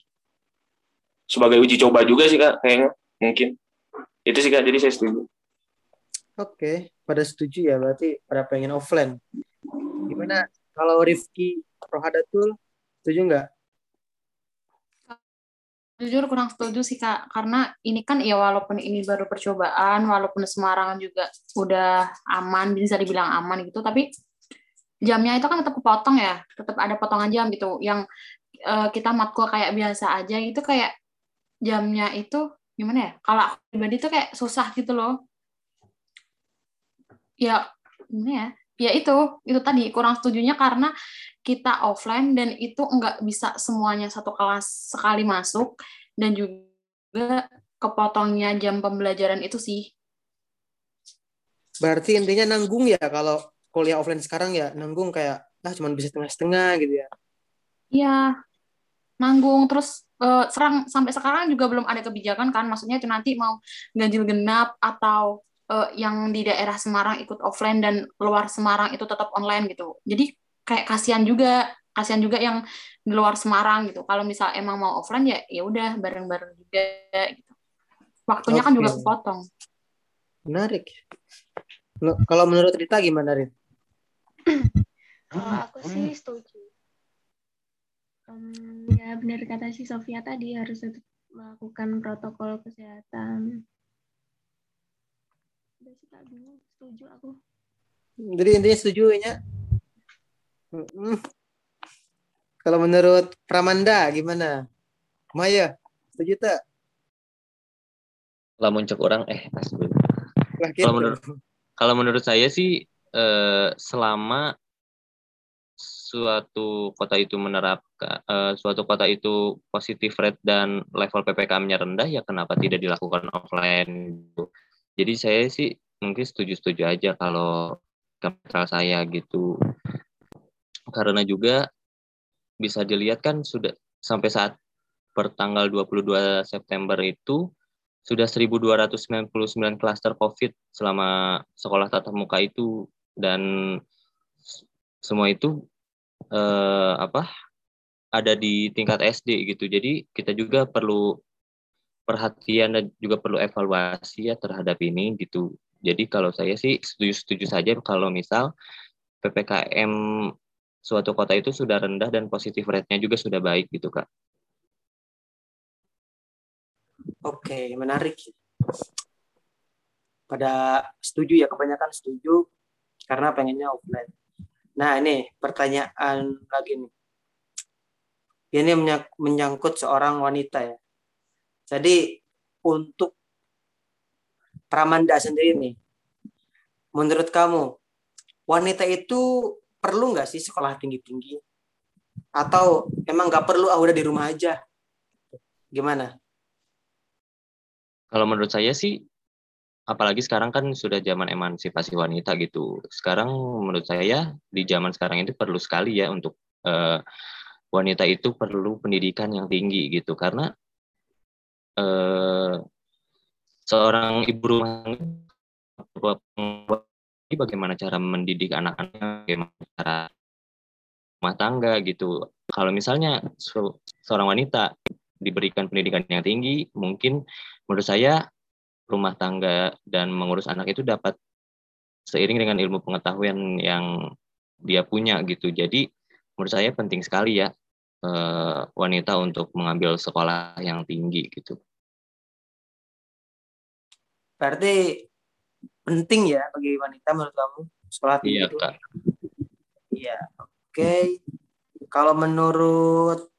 sebagai uji coba juga sih Kak kayaknya mungkin. Itu sih Kak jadi saya setuju. Oke, pada setuju ya berarti pada pengen offline. Gimana? Kalau Rifki Rohadatul setuju nggak? jujur kurang setuju sih kak. Karena ini kan ya walaupun ini baru percobaan walaupun Semarang juga udah aman bisa dibilang aman gitu tapi jamnya itu kan tetap kepotong ya. Tetap ada potongan jam gitu. Yang uh, kita matkul kayak biasa aja itu kayak jamnya itu gimana ya? Kalau pribadi tuh kayak susah gitu loh. Ya gimana ya ya itu itu tadi kurang setujunya karena kita offline dan itu enggak bisa semuanya satu kelas sekali masuk dan juga kepotongnya jam pembelajaran itu sih. Berarti intinya nanggung ya kalau kuliah offline sekarang ya nanggung kayak ah cuma bisa setengah-setengah gitu ya. Iya, nanggung terus eh, serang sampai sekarang juga belum ada kebijakan kan, maksudnya itu nanti mau ganjil genap atau eh, yang di daerah Semarang ikut offline dan luar Semarang itu tetap online gitu. Jadi kayak kasihan juga, kasihan juga yang di luar Semarang gitu. Kalau misal emang mau offline ya ya udah bareng-bareng juga gitu. Waktunya kan juga kepotong. Menarik. Lo- Kalau menurut Rita gimana, Rit? Kalau aku sih setuju. Em, ya benar kata si Sofia tadi harus tetap melakukan protokol kesehatan. Udah sih Kak, bingung. Setuju aku. Jadi intinya setuju ya? Kalau menurut Pramanda gimana? Maya, setuju tak? Kalau muncul orang eh. Lah, gitu. Kalau menurut kalau menurut saya sih eh, selama suatu kota itu menerapkan eh, suatu kota itu positif rate dan level ppkm-nya rendah ya kenapa tidak dilakukan offline gitu. Jadi saya sih mungkin setuju-setuju aja kalau kata saya gitu. Karena juga bisa dilihat kan sudah sampai saat per tanggal 22 September itu sudah 1299 klaster COVID selama sekolah tatap muka itu dan semua itu eh, apa ada di tingkat SD gitu. Jadi kita juga perlu perhatian dan juga perlu evaluasi ya terhadap ini gitu. Jadi kalau saya sih setuju-setuju saja kalau misal PPKM suatu kota itu sudah rendah dan positif rate-nya juga sudah baik gitu Kak. Oke, menarik. Pada setuju ya, kebanyakan setuju karena pengennya offline. Nah, ini pertanyaan lagi nih. Ini menyangkut seorang wanita ya. Jadi untuk Pramanda sendiri nih, menurut kamu wanita itu perlu nggak sih sekolah tinggi-tinggi? Atau emang nggak perlu, ah udah di rumah aja? Gimana? Kalau menurut saya sih, apalagi sekarang kan sudah zaman emansipasi wanita gitu. Sekarang menurut saya di zaman sekarang itu perlu sekali ya untuk eh, wanita itu perlu pendidikan yang tinggi gitu karena eh, seorang ibu rumah tangga bagaimana cara mendidik anak-anaknya, bagaimana cara rumah tangga gitu. Kalau misalnya se- seorang wanita diberikan pendidikan yang tinggi, mungkin menurut saya rumah tangga dan mengurus anak itu dapat seiring dengan ilmu pengetahuan yang dia punya gitu. Jadi menurut saya penting sekali ya eh, wanita untuk mengambil sekolah yang tinggi gitu. Berarti penting ya bagi wanita menurut kamu sekolah tinggi Iya itu? kak. Iya. Oke. Kalau menurut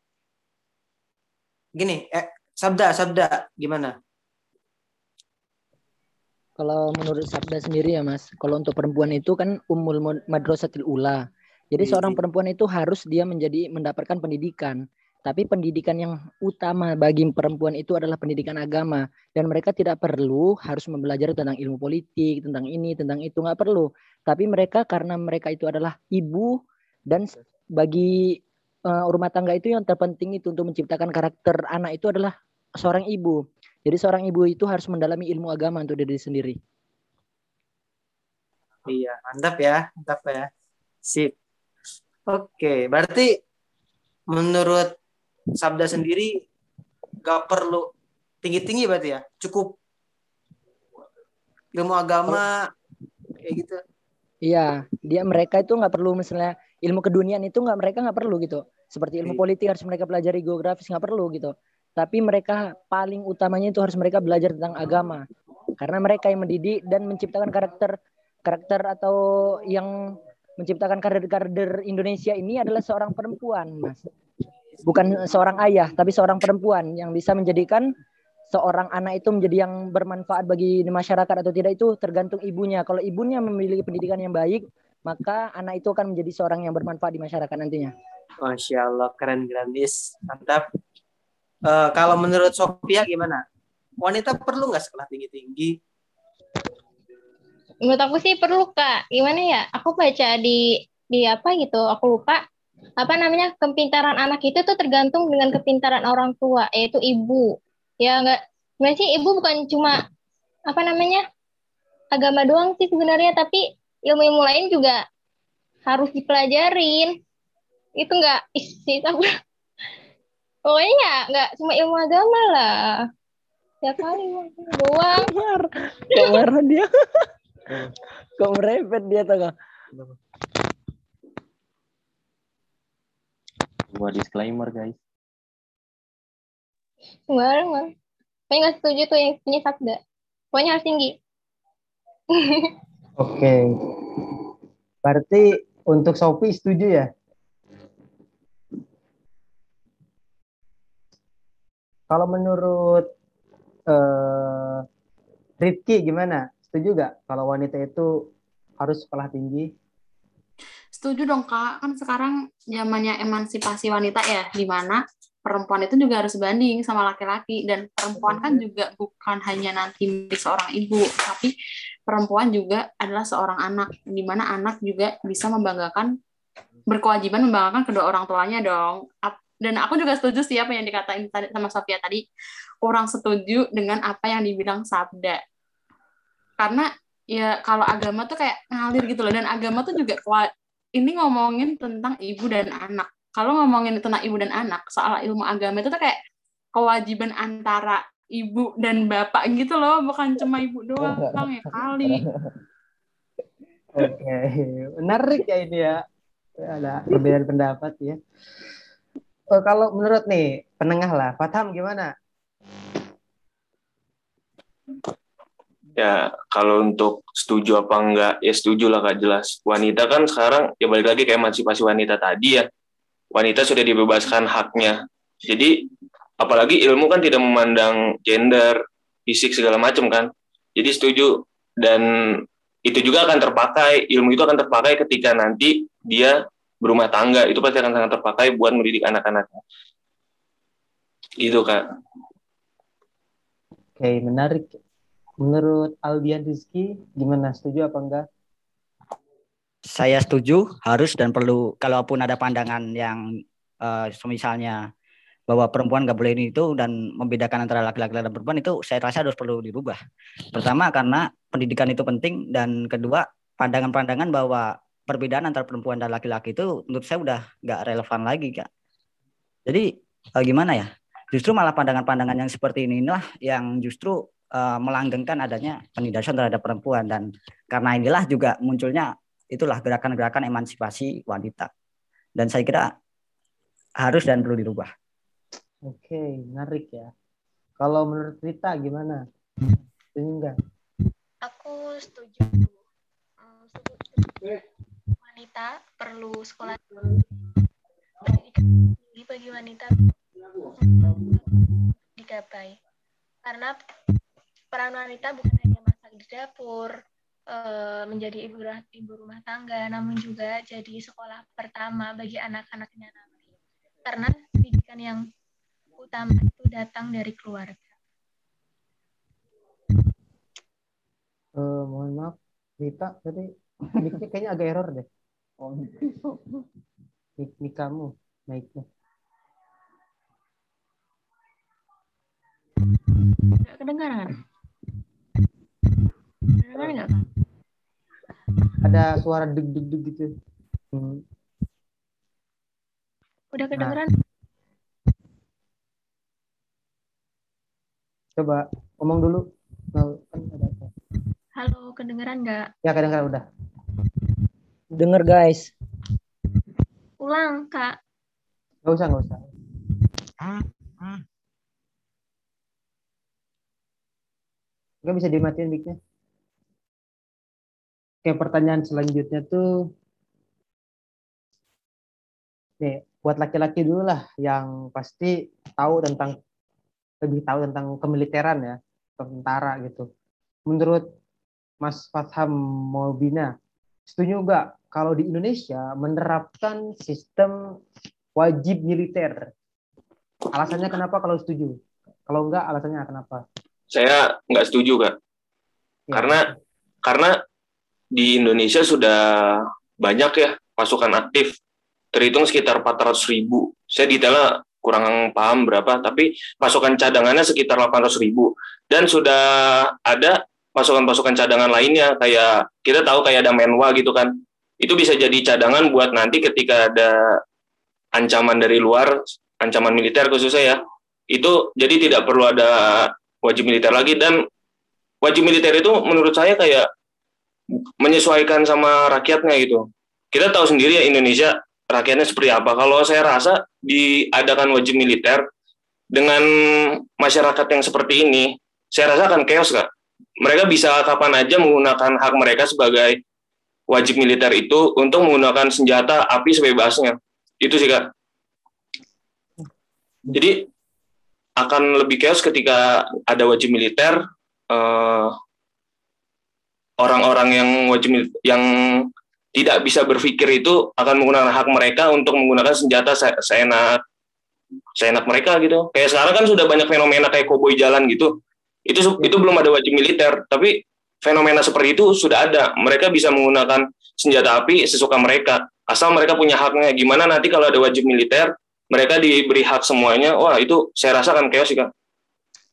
gini, eh Sabda, Sabda gimana? Kalau menurut Sabda sendiri ya Mas, kalau untuk perempuan itu kan umul madrasatil ula. Jadi Iya, seorang perempuan itu harus dia menjadi mendapatkan pendidikan. Tapi pendidikan yang utama bagi perempuan itu adalah pendidikan agama dan mereka tidak perlu harus mempelajari tentang ilmu politik, tentang ini, tentang itu nggak perlu. Tapi mereka karena mereka itu adalah ibu dan bagi eh, rumah tangga itu yang terpenting itu untuk menciptakan karakter anak itu adalah seorang ibu. Jadi seorang ibu itu harus mendalami ilmu agama untuk diri sendiri. Iya, mantap ya, mantap ya. Sip. Oke, berarti menurut Sabda sendiri gak perlu tinggi-tinggi berarti ya, cukup ilmu agama kayak gitu. Iya, dia mereka itu nggak perlu misalnya ilmu keduniaan itu nggak mereka nggak perlu gitu. Seperti ilmu Iya. politik harus mereka pelajari geografis nggak perlu gitu. Tapi mereka paling utamanya itu harus mereka belajar tentang agama. Karena mereka yang mendidik dan menciptakan karakter karakter atau yang menciptakan kader-kader Indonesia ini adalah seorang perempuan, Mas. Bukan seorang ayah, tapi seorang perempuan yang bisa menjadikan seorang anak itu menjadi yang bermanfaat bagi masyarakat atau tidak itu tergantung ibunya. Kalau ibunya memiliki pendidikan yang baik, maka anak itu akan menjadi seorang yang bermanfaat di masyarakat nantinya. Masya Allah, keren grandis, mantap. Eh, kalau menurut Sophia gimana? Wanita perlu nggak sekolah tinggi-tinggi? menurut aku sih perlu kak gimana ya aku baca di di apa gitu aku lupa apa namanya? Kepintaran anak itu tuh tergantung dengan kepintaran orang tua yaitu ibu. Ya enggak? Sebenarnya sih? Ibu bukan cuma apa namanya? Agama doang sih sebenarnya tapi ilmu-ilmu lain juga harus dipelajarin. Itu enggak isi aku pokoknya enggak cuma ilmu agama lah. Ya kali doang. Kok marah dia? Kok merepet dia tuh Dua disclaimer guys. Sembarang mah. Pokoknya nggak setuju tuh yang punya sabda. Pokoknya harus tinggi. Oke. Berarti untuk Sophie setuju ya? Kalau menurut eh Rifki gimana? Setuju gak kalau wanita itu harus sekolah tinggi? Setuju dong kak, kan sekarang zamannya emansipasi wanita ya, di mana perempuan itu juga harus banding sama laki-laki. Dan perempuan kan juga bukan hanya nanti milik seorang ibu, tapi perempuan juga adalah seorang anak, di mana anak juga bisa membanggakan berkewajiban membanggakan kedua orang tuanya dong. Dan aku juga setuju sih apa yang dikatain tadi sama Sofia tadi, kurang setuju dengan apa yang dibilang Sabda. Karena ya kalau agama tuh kayak ngalir gitu loh dan agama tuh juga kuat ini ngomongin tentang ibu dan anak. Kalau ngomongin tentang ibu dan anak, soal ilmu agama itu tuh kayak kewajiban antara ibu dan bapak gitu loh, bukan cuma ibu doang ya kali. Oke, menarik ya ini ya. Ada perbedaan pendapat ya. Oh, kalau menurut nih penengah lah, Fatham gimana? Ya, kalau untuk setuju apa enggak, ya setuju lah Kak, jelas. Wanita kan sekarang, ya balik lagi ke emansipasi wanita tadi ya. Wanita sudah dibebaskan haknya. Jadi, apalagi ilmu kan tidak memandang gender, fisik, segala macam kan. Jadi setuju. Dan itu juga akan terpakai, ilmu itu akan terpakai ketika nanti dia berumah tangga. Itu pasti akan sangat terpakai buat mendidik anak-anaknya. Gitu, Kak. Oke, menarik. Menurut Aldian Rizky, gimana? Setuju apa enggak? Saya setuju, harus dan perlu. Kalaupun ada pandangan yang uh, misalnya bahwa perempuan nggak boleh ini itu dan membedakan antara laki-laki dan perempuan itu saya rasa harus perlu dirubah. Pertama karena pendidikan itu penting dan kedua pandangan-pandangan bahwa perbedaan antara perempuan dan laki-laki itu menurut saya udah nggak relevan lagi kak. Jadi uh, gimana ya? Justru malah pandangan-pandangan yang seperti inilah yang justru uh, melanggengkan adanya penindasan terhadap perempuan dan karena inilah juga munculnya itulah gerakan-gerakan emansipasi wanita dan saya kira harus dan perlu dirubah. Oke, menarik ya. Kalau menurut Rita gimana? Setuju enggak? Aku setuju. Setuju. Wanita perlu sekolah bagi wanita digapai. Karena peran wanita bukan hanya masak di dapur, eh, menjadi ibu, ibu rumah tangga, namun juga jadi sekolah pertama bagi anak-anaknya nanti. Karena pendidikan yang utama itu datang dari keluarga. Eh, mohon maaf, Rita tadi mic-nya kayaknya agak error deh. Oh, mic, mic kamu, mic-nya. Nggak kedengaran? Nggak? Ada suara deg-deg-deg gitu. Hmm. Udah kedengeran? Coba ngomong dulu. Nah, kan ada apa? Halo, kedengeran nggak? Ya kadang-kadang udah. Denger guys. Ulang, Kak. Gak usah, gak usah. Gak bisa dimatiin mic-nya. Oke, pertanyaan selanjutnya tuh nih buat laki-laki dulu lah yang pasti tahu tentang lebih tahu tentang kemiliteran ya, tentara gitu. Menurut Mas Fatham Mobina, setuju nggak kalau di Indonesia menerapkan sistem wajib militer? Alasannya kenapa kalau setuju? Kalau enggak, alasannya kenapa? Saya nggak setuju, Kak. Ya. Karena karena di Indonesia sudah banyak ya pasukan aktif terhitung sekitar 400 ribu. Saya detailnya kurang paham berapa, tapi pasukan cadangannya sekitar 800 ribu. Dan sudah ada pasukan-pasukan cadangan lainnya, kayak kita tahu kayak ada Menwa gitu kan. Itu bisa jadi cadangan buat nanti ketika ada ancaman dari luar, ancaman militer khususnya ya, itu jadi tidak perlu ada wajib militer lagi dan wajib militer itu menurut saya kayak menyesuaikan sama rakyatnya gitu. Kita tahu sendiri ya Indonesia rakyatnya seperti apa. Kalau saya rasa diadakan wajib militer dengan masyarakat yang seperti ini, saya rasa akan chaos kak. Mereka bisa kapan aja menggunakan hak mereka sebagai wajib militer itu untuk menggunakan senjata api sebebasnya. Itu sih kak. Jadi akan lebih chaos ketika ada wajib militer. eh, orang-orang yang wajib yang tidak bisa berpikir itu akan menggunakan hak mereka untuk menggunakan senjata se seenak mereka gitu. Kayak sekarang kan sudah banyak fenomena kayak koboi jalan gitu. Itu itu belum ada wajib militer, tapi fenomena seperti itu sudah ada. Mereka bisa menggunakan senjata api sesuka mereka, asal mereka punya haknya. Gimana nanti kalau ada wajib militer, mereka diberi hak semuanya. Wah, itu saya rasa kan chaos sih, Kak.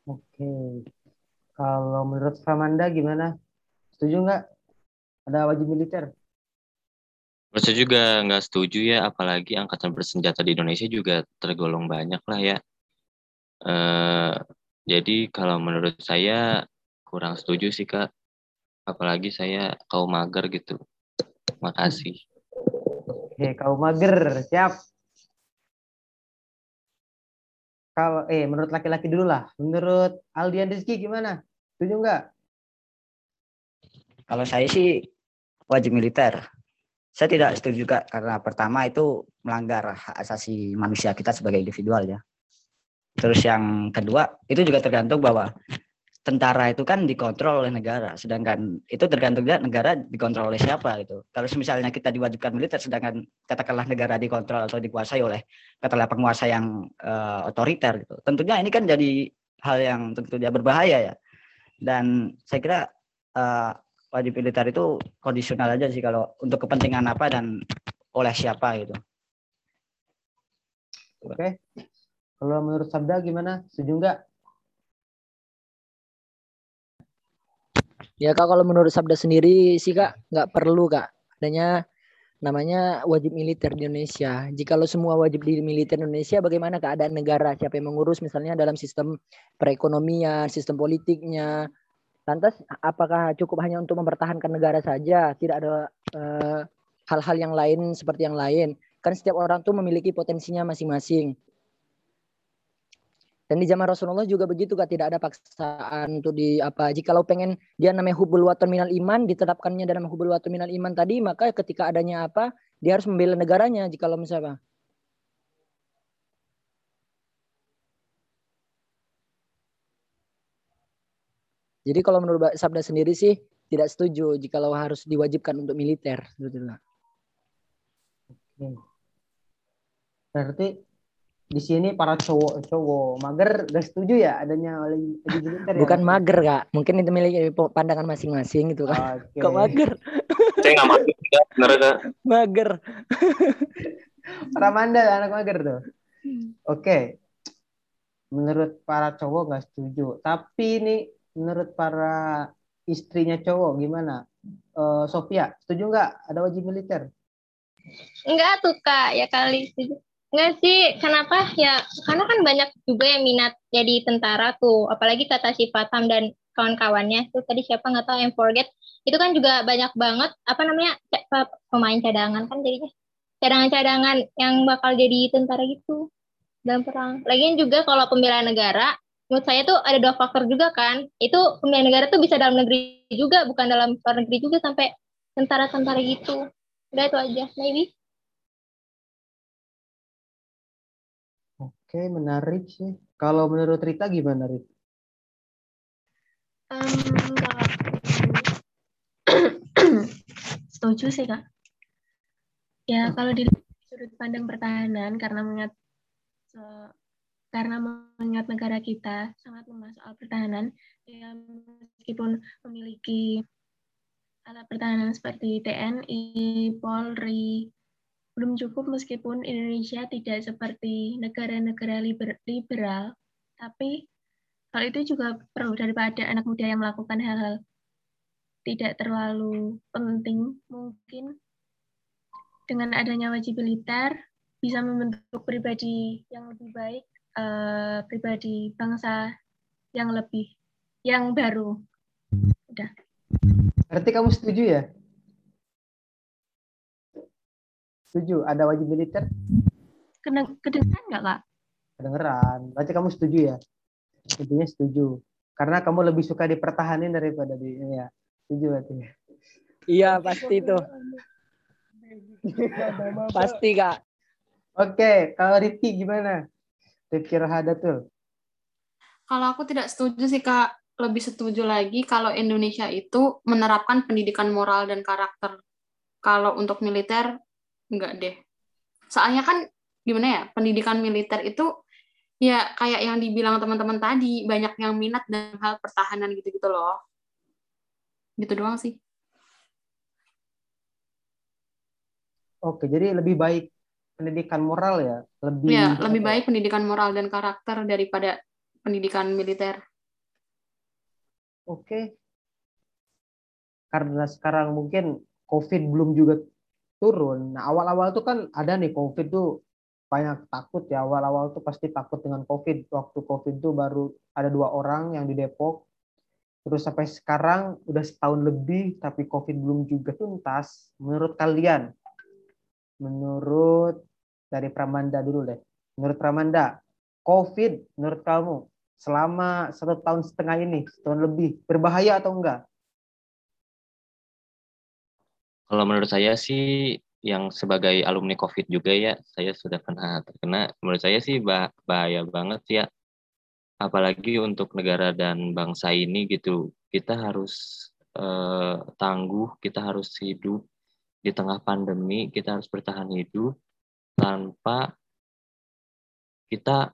Oke. Kalau menurut Framanda gimana? Setuju nggak ada wajib militer? Saya juga nggak setuju ya, apalagi angkatan bersenjata di Indonesia juga tergolong banyak lah ya. Uh, jadi kalau menurut saya kurang setuju sih kak, apalagi saya kaum mager gitu. Makasih. Oke, kaum mager, siap. Kalau eh menurut laki-laki dulu lah, menurut Aldian Rizky gimana? Setuju nggak? Kalau saya sih wajib militer saya tidak setuju juga karena pertama itu melanggar hak asasi manusia kita sebagai individual ya. Terus yang kedua itu juga tergantung bahwa tentara itu kan dikontrol oleh negara, sedangkan itu tergantung juga negara dikontrol oleh siapa gitu. Kalau misalnya kita diwajibkan militer, sedangkan katakanlah negara dikontrol atau dikuasai oleh katakanlah penguasa yang uh, otoriter gitu, tentunya ini kan jadi hal yang tentu dia berbahaya ya. Dan saya kira uh, wajib militer itu kondisional aja sih kalau untuk kepentingan apa dan oleh siapa gitu. Oke. Kalau menurut Sabda gimana? Setuju nggak? Ya kak, kalau menurut Sabda sendiri sih kak nggak perlu kak adanya namanya wajib militer di Indonesia. Jika lo semua wajib di militer Indonesia, bagaimana keadaan negara? Siapa yang mengurus misalnya dalam sistem perekonomian, sistem politiknya, Lantas apakah cukup hanya untuk mempertahankan negara saja? Tidak ada eh, hal-hal yang lain seperti yang lain. Kan setiap orang tuh memiliki potensinya masing-masing. Dan di zaman Rasulullah juga begitu kan tidak ada paksaan untuk di apa jika lo pengen dia namanya hubul waton minal iman ditetapkannya dalam hubul waton minal iman tadi maka ketika adanya apa dia harus membela negaranya jika lo misalnya Jadi kalau menurut Sabda sendiri sih tidak setuju jika lo harus diwajibkan untuk militer, sebetulnya. Oke. Berarti di sini para cowok-cowok mager gak setuju ya adanya oleh militer ya? Bukan ya? mager kak, mungkin itu milik pandangan masing-masing gitu kan. Okay. Kok mager? Saya nggak mager, bener kak. Mager. para mandal anak mager tuh. Oke. Okay. Menurut para cowok gak setuju, tapi ini menurut para istrinya cowok gimana? Uh, Sofia, setuju nggak ada wajib militer? Enggak tuh kak, ya kali setuju. Enggak sih, kenapa? Ya karena kan banyak juga yang minat jadi tentara tuh, apalagi kata si Fatam dan kawan-kawannya tuh tadi siapa nggak tahu yang forget itu kan juga banyak banget apa namanya pemain cadangan kan jadinya cadangan-cadangan yang bakal jadi tentara gitu dalam perang. Lagian juga kalau pembela negara menurut saya tuh ada dua faktor juga kan. Itu pemilihan negara tuh bisa dalam negeri juga, bukan dalam luar negeri juga sampai tentara-tentara gitu. Udah itu aja, maybe. Oke, menarik sih. Kalau menurut Rita gimana, Rita? Um, kalau setuju sih, Kak. Ya, kalau di sudut pandang pertahanan, karena mengingat karena mengingat negara kita sangat lemah soal pertahanan, ya meskipun memiliki alat pertahanan seperti TNI, Polri, belum cukup meskipun Indonesia tidak seperti negara-negara liber, liberal, tapi hal itu juga perlu daripada anak muda yang melakukan hal-hal tidak terlalu penting. Mungkin dengan adanya wajib militer bisa membentuk pribadi yang lebih baik, uh, pribadi bangsa yang lebih yang baru. Udah. Berarti kamu setuju ya? Setuju, ada wajib militer? Kedengeran nggak, Kak? Kedengeran. Berarti kamu setuju ya? Intinya setuju. Karena kamu lebih suka dipertahanin daripada di ya. Setuju berarti. Iya, pasti itu. pasti, Kak. Oke, kalau Rifki gimana? Rifki Rohadatul. Kalau aku tidak setuju sih, Kak. Lebih setuju lagi kalau Indonesia itu menerapkan pendidikan moral dan karakter. Kalau untuk militer, enggak deh. Soalnya kan, gimana ya, pendidikan militer itu ya kayak yang dibilang teman-teman tadi, banyak yang minat dalam hal pertahanan gitu-gitu loh. Gitu doang sih. Oke, jadi lebih baik pendidikan moral ya lebih ya lebih baik pendidikan moral dan karakter daripada pendidikan militer. Oke. Karena sekarang mungkin covid belum juga turun. Nah awal-awal tuh kan ada nih covid tuh banyak takut ya. Awal-awal tuh pasti takut dengan covid. Waktu covid tuh baru ada dua orang yang di Depok. Terus sampai sekarang udah setahun lebih tapi covid belum juga tuntas. Menurut kalian menurut dari Pramanda dulu deh. Menurut Pramanda, COVID menurut kamu selama satu tahun setengah ini, setahun lebih, berbahaya atau enggak? Kalau menurut saya sih yang sebagai alumni COVID juga ya, saya sudah pernah terkena. Menurut saya sih bah bahaya banget ya. Apalagi untuk negara dan bangsa ini gitu, kita harus eh, tangguh, kita harus hidup di tengah pandemi kita harus bertahan hidup tanpa kita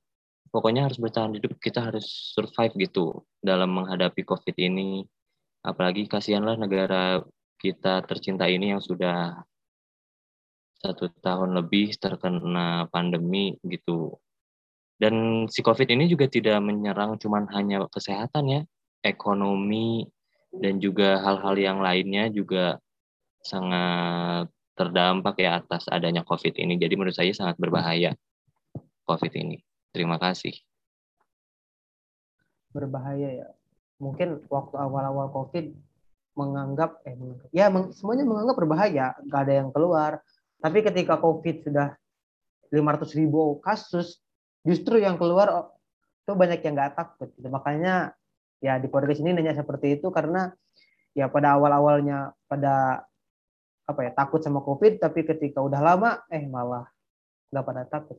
pokoknya harus bertahan hidup kita harus survive gitu dalam menghadapi covid ini. Apalagi kasihanlah negara kita tercinta ini yang sudah satu tahun lebih terkena pandemi gitu. Dan si covid ini juga tidak menyerang cuman hanya kesehatan ya ekonomi dan juga hal-hal yang lainnya juga sangat terdampak ya atas adanya COVID ini. Jadi menurut saya sangat berbahaya COVID ini. Terima kasih. Berbahaya ya. Mungkin waktu awal-awal COVID menganggap eh ya semuanya menganggap berbahaya, nggak ada yang keluar. Tapi ketika COVID sudah 500 ribu kasus, justru yang keluar oh, itu banyak yang nggak takut. Gitu. Makanya ya di podcast ini nanya seperti itu karena ya pada awal-awalnya pada apa ya takut sama covid tapi ketika udah lama eh malah nggak pada takut.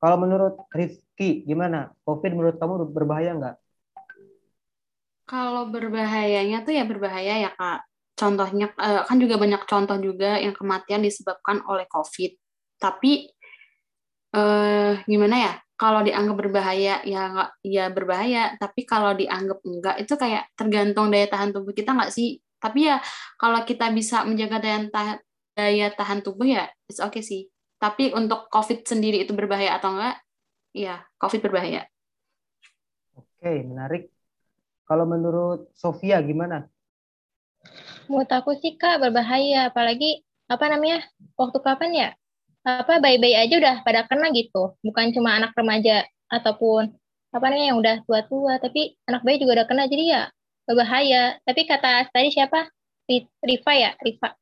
Kalau menurut Rizky gimana? Covid menurut kamu berbahaya nggak? Kalau berbahayanya tuh ya berbahaya ya kak. Contohnya eh, kan juga banyak contoh juga yang kematian disebabkan oleh covid. Tapi eh, gimana ya? Kalau dianggap berbahaya ya ya berbahaya. Tapi kalau dianggap enggak itu kayak tergantung daya tahan tubuh kita nggak sih tapi ya kalau kita bisa menjaga daya tahan, daya tahan tubuh ya it's okay sih. Tapi untuk COVID sendiri itu berbahaya atau enggak? Ya, COVID berbahaya. Oke, menarik. Kalau menurut Sofia gimana? Menurut aku sih Kak berbahaya, apalagi apa namanya? Waktu kapan ya? Apa bayi-bayi aja udah pada kena gitu. Bukan cuma anak remaja ataupun apa namanya yang udah tua-tua, tapi anak bayi juga udah kena. Jadi ya berbahaya. Tapi kata tadi siapa? Rifa ya, Rifa.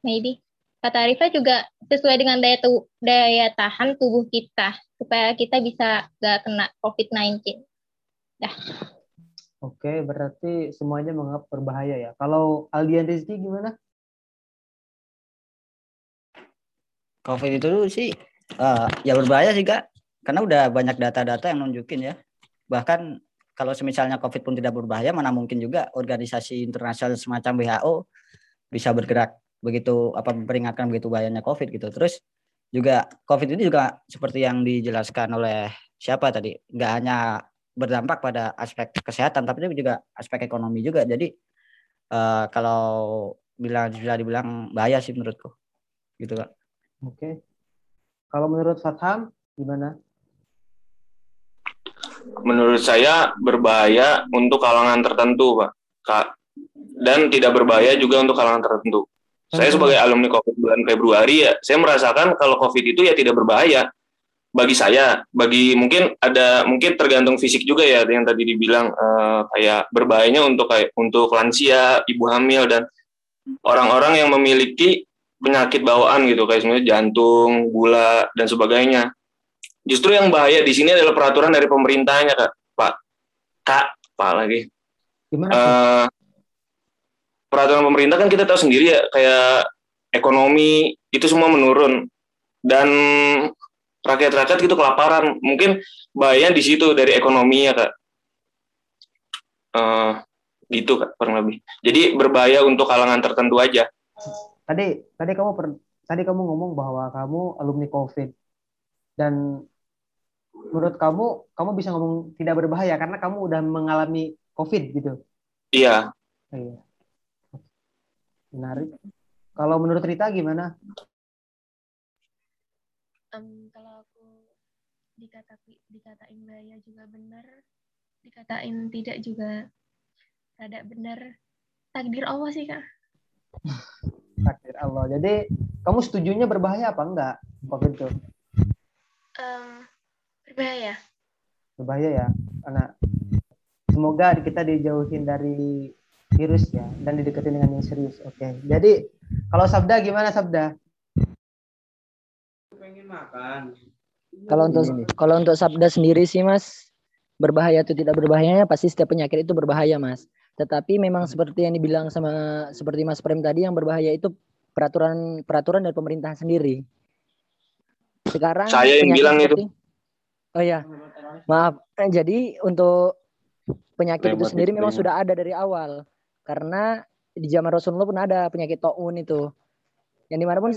Maybe. Kata Rifa juga sesuai dengan daya tu daya tahan tubuh kita supaya kita bisa gak kena COVID-19. Dah. Oke, berarti semuanya menganggap berbahaya ya. Kalau Aldian Rizky gimana? COVID itu sih uh, ya berbahaya sih kak, karena udah banyak data-data yang nunjukin ya. Bahkan kalau semisalnya COVID pun tidak berbahaya, mana mungkin juga organisasi internasional semacam WHO bisa bergerak begitu apa memperingatkan begitu bahayanya COVID gitu. Terus juga COVID ini juga seperti yang dijelaskan oleh siapa tadi, nggak hanya berdampak pada aspek kesehatan, tapi juga aspek ekonomi juga. Jadi uh, kalau bila bisa dibilang bahaya sih menurutku. Gitu kak. Oke. Kalau menurut Fatham gimana? Menurut saya berbahaya untuk kalangan tertentu, Pak. Kak. Dan tidak berbahaya juga untuk kalangan tertentu. Saya sebagai alumni COVID bulan Februari ya, saya merasakan kalau COVID itu ya tidak berbahaya bagi saya. Bagi mungkin ada mungkin tergantung fisik juga ya yang tadi dibilang eh, kayak berbahayanya untuk kayak untuk lansia, ibu hamil dan orang-orang yang memiliki penyakit bawaan gitu kayak sebenarnya jantung, gula dan sebagainya. Justru yang bahaya di sini adalah peraturan dari pemerintahnya, Kak. Pak. Kak, Pak lagi. Gimana? Eh, peraturan pemerintah kan kita tahu sendiri ya kayak ekonomi itu semua menurun dan rakyat-rakyat gitu kelaparan mungkin bahaya di situ dari ekonomi ya kak Eh, gitu kak kurang lebih jadi berbahaya untuk kalangan tertentu aja Tadi tadi kamu per, tadi kamu ngomong bahwa kamu alumni COVID dan menurut kamu kamu bisa ngomong tidak berbahaya karena kamu udah mengalami COVID gitu. iya Iya. Menarik. Kalau menurut Rita gimana? Em, kalau aku dikata dikatain bahaya juga benar, dikatain tidak juga rada benar. Takdir Allah sih kak. Takdir Allah. Jadi kamu setujunya berbahaya apa enggak COVID itu? Em, berbahaya. Berbahaya ya. Karena semoga kita dijauhin dari virus ya dan dideketin dengan yang serius. Oke. Jadi kalau Sabda gimana Sabda? pengen makan Kalau untuk kalau untuk sabda sendiri sih Mas, berbahaya atau tidak berbahayanya pasti setiap penyakit itu berbahaya Mas. Tetapi memang seperti yang dibilang sama seperti Mas Prem tadi yang berbahaya itu peraturan peraturan dari pemerintahan sendiri. Sekarang Saya yang bilang itu. Oh ya, maaf. Eh, Jadi untuk penyakit itu Rematik sendiri memang sudah ada dari awal. Karena di zaman Rasulullah pun ada penyakit taun itu. Yang di mana pun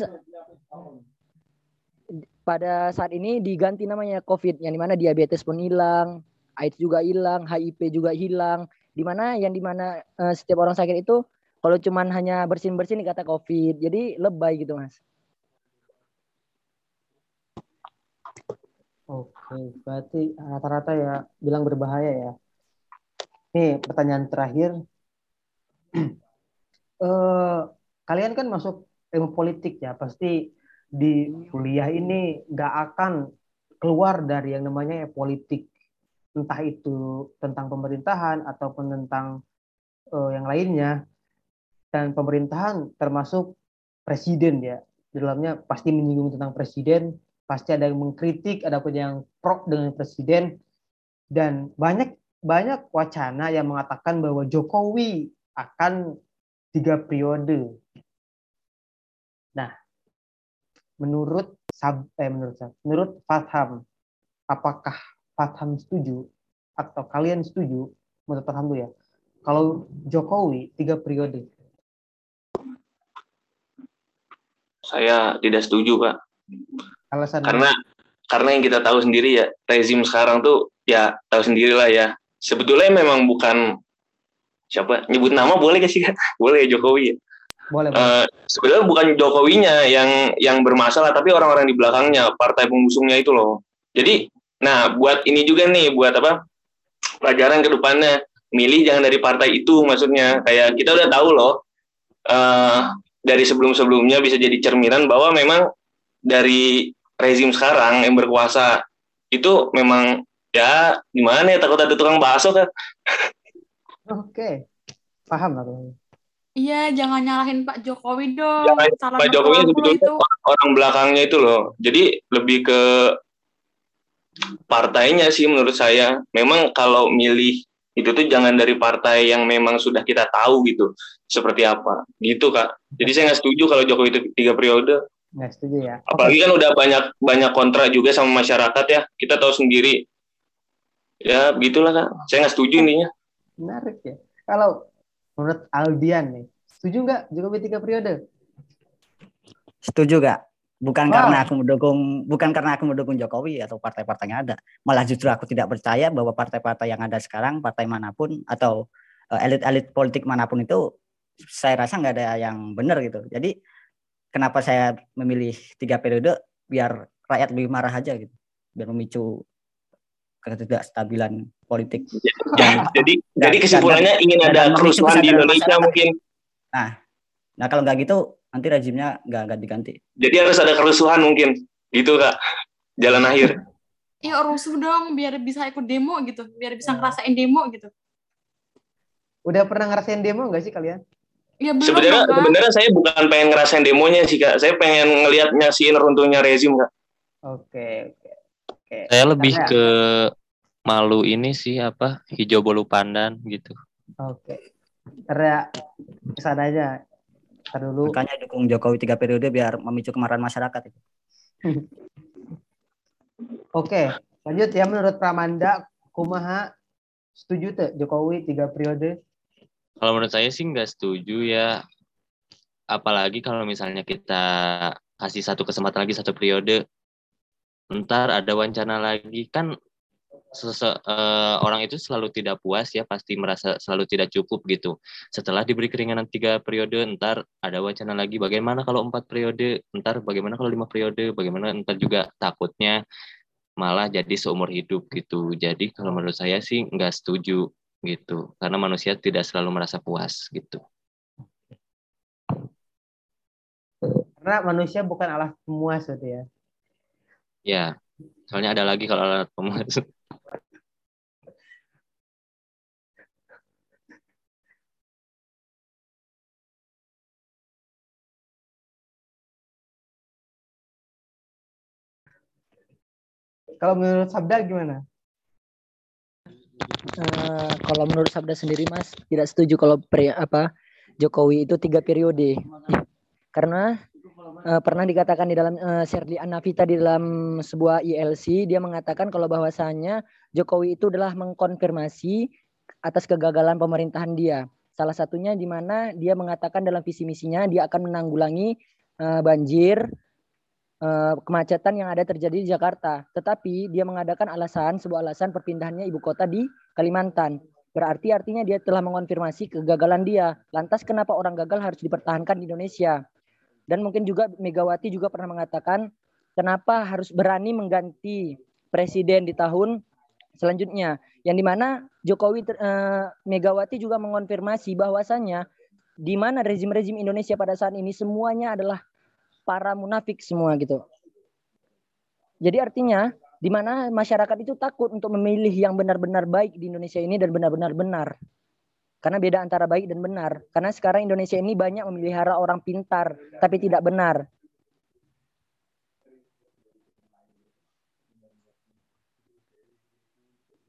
pada saat ini diganti namanya COVID, yang di mana diabetes pun hilang, AIDS juga hilang, HIV juga hilang. Di mana yang di mana eh, setiap orang sakit itu kalau cuman hanya bersin bersin dikata COVID, jadi lebay gitu mas. Oke, berarti rata-rata ya bilang berbahaya ya. Nih pertanyaan terakhir. eh kalian kan masuk ilmu politik ya, pasti di kuliah ini nggak akan keluar dari yang namanya politik, entah itu tentang pemerintahan ataupun tentang eh, yang lainnya. Dan pemerintahan termasuk presiden ya, di dalamnya pasti menyinggung tentang presiden, pasti ada yang mengkritik, ada pun yang pro dengan presiden, dan banyak banyak wacana yang mengatakan bahwa Jokowi akan tiga periode. Nah, menurut Sab, eh, menurut menurut Fatham, apakah Fatham setuju atau kalian setuju? Menurut Fatham ya, kalau Jokowi tiga periode, saya tidak setuju pak alasan karena karena yang kita tahu sendiri ya rezim sekarang tuh ya tahu sendiri lah ya. Sebetulnya memang bukan siapa nyebut nama boleh gak sih Kak? boleh ya Jokowi ya? Boleh, Eh, sebenarnya bukan Jokowinya yang yang bermasalah tapi orang-orang di belakangnya partai pengusungnya itu loh. Jadi nah buat ini juga nih buat apa pelajaran ke depannya. Milih jangan dari partai itu maksudnya. Kayak kita udah tahu loh eh dari sebelum-sebelumnya bisa jadi cerminan bahwa memang dari rezim sekarang yang berkuasa itu memang ya gimana ya takut ada tukang bakso kan Oke, paham aku. Iya, jangan nyalahin Pak Jokowi dong. Jangan Pak Jokowi sebetulnya itu. orang- orang belakangnya itu loh. Jadi lebih ke partainya sih menurut saya. Memang kalau milih itu tuh jangan dari partai yang memang sudah kita tahu gitu seperti apa gitu kak. Jadi saya nggak setuju kalau Jokowi itu tiga periode. Nggak setuju ya. Apalagi kan udah banyak banyak kontra juga sama masyarakat ya. Kita tahu sendiri. Ya begitulah kak. Saya nggak setuju intinya. Menarik ya. Kalau menurut Aldian nih, setuju nggak Jokowi tiga periode? Setuju gak? Bukan Wah. karena aku mendukung bukan karena aku mendukung Jokowi atau partai-partai yang ada. Malah justru aku tidak percaya bahwa partai-partai yang ada sekarang, partai mana pun atau eh, elit-elit politik mana pun itu saya rasa nggak ada yang benar gitu. Jadi kenapa saya memilih tiga periode biar rakyat lebih marah aja gitu, biar memicu ketidakstabilan politik. Dan, jadi dan, jadi kesimpulannya dan, ingin ada kerusuhan di Indonesia mungkin. Nah, nah kalau nggak gitu nanti rezimnya nggak nggak diganti. Jadi harus ada kerusuhan mungkin, gitu kak, jalan akhir. Iya rusuh dong, biar bisa ikut demo gitu, biar bisa ngerasain demo gitu. Udah pernah ngerasain demo nggak sih kalian? Ya, belum, sebenarnya Bang. sebenarnya saya bukan pengen ngerasain demonya sih kak, saya pengen ngelihat nyaksiin runtuhnya rezim kak. Oke oke oke. Saya lebih Karena- ke malu ini sih apa hijau bolu pandan gitu. Oke. Karena ke sana aja. Ntar dulu. Makanya dukung Jokowi tiga periode biar memicu kemarahan masyarakat itu. Oke, lanjut ya menurut Pramanda, kumaha setuju tuh Jokowi tiga periode? Kalau menurut saya sih nggak setuju ya. Apalagi kalau misalnya kita kasih satu kesempatan lagi satu periode, ntar ada wacana lagi kan sese, eh, orang itu selalu tidak puas ya pasti merasa selalu tidak cukup gitu. Setelah diberi keringanan tiga periode, ntar ada wacana lagi bagaimana kalau empat periode, ntar bagaimana kalau lima periode, bagaimana ntar juga takutnya malah jadi seumur hidup gitu. Jadi kalau menurut saya sih nggak setuju gitu karena manusia tidak selalu merasa puas gitu. Karena manusia bukan alat pemuas gitu ya. Ya, soalnya ada lagi kalau alat pemuas. Kalau menurut Sabda gimana? Eh, kalau menurut Sabda sendiri Mas tidak setuju kalau pre, apa Jokowi itu tiga periode. Karena eh, pernah dikatakan di dalam eh, Sherly Anavita di dalam sebuah ILC dia mengatakan kalau bahwasanya Jokowi itu adalah mengkonfirmasi atas kegagalan pemerintahan dia. Salah satunya di mana dia mengatakan dalam visi misinya dia akan menanggulangi eh, banjir kemacetan yang ada terjadi di Jakarta. Tetapi dia mengadakan alasan, sebuah alasan perpindahannya ibu kota di Kalimantan. Berarti artinya dia telah mengonfirmasi kegagalan dia. Lantas kenapa orang gagal harus dipertahankan di Indonesia? Dan mungkin juga Megawati juga pernah mengatakan kenapa harus berani mengganti presiden di tahun selanjutnya. Yang di mana Jokowi eh, Megawati juga mengonfirmasi bahwasannya di mana rezim-rezim Indonesia pada saat ini semuanya adalah para munafik semua gitu. Jadi artinya di mana masyarakat itu takut untuk memilih yang benar-benar baik di Indonesia ini dan benar-benar benar. Karena beda antara baik dan benar. Karena sekarang Indonesia ini banyak memelihara orang pintar tapi tidak benar.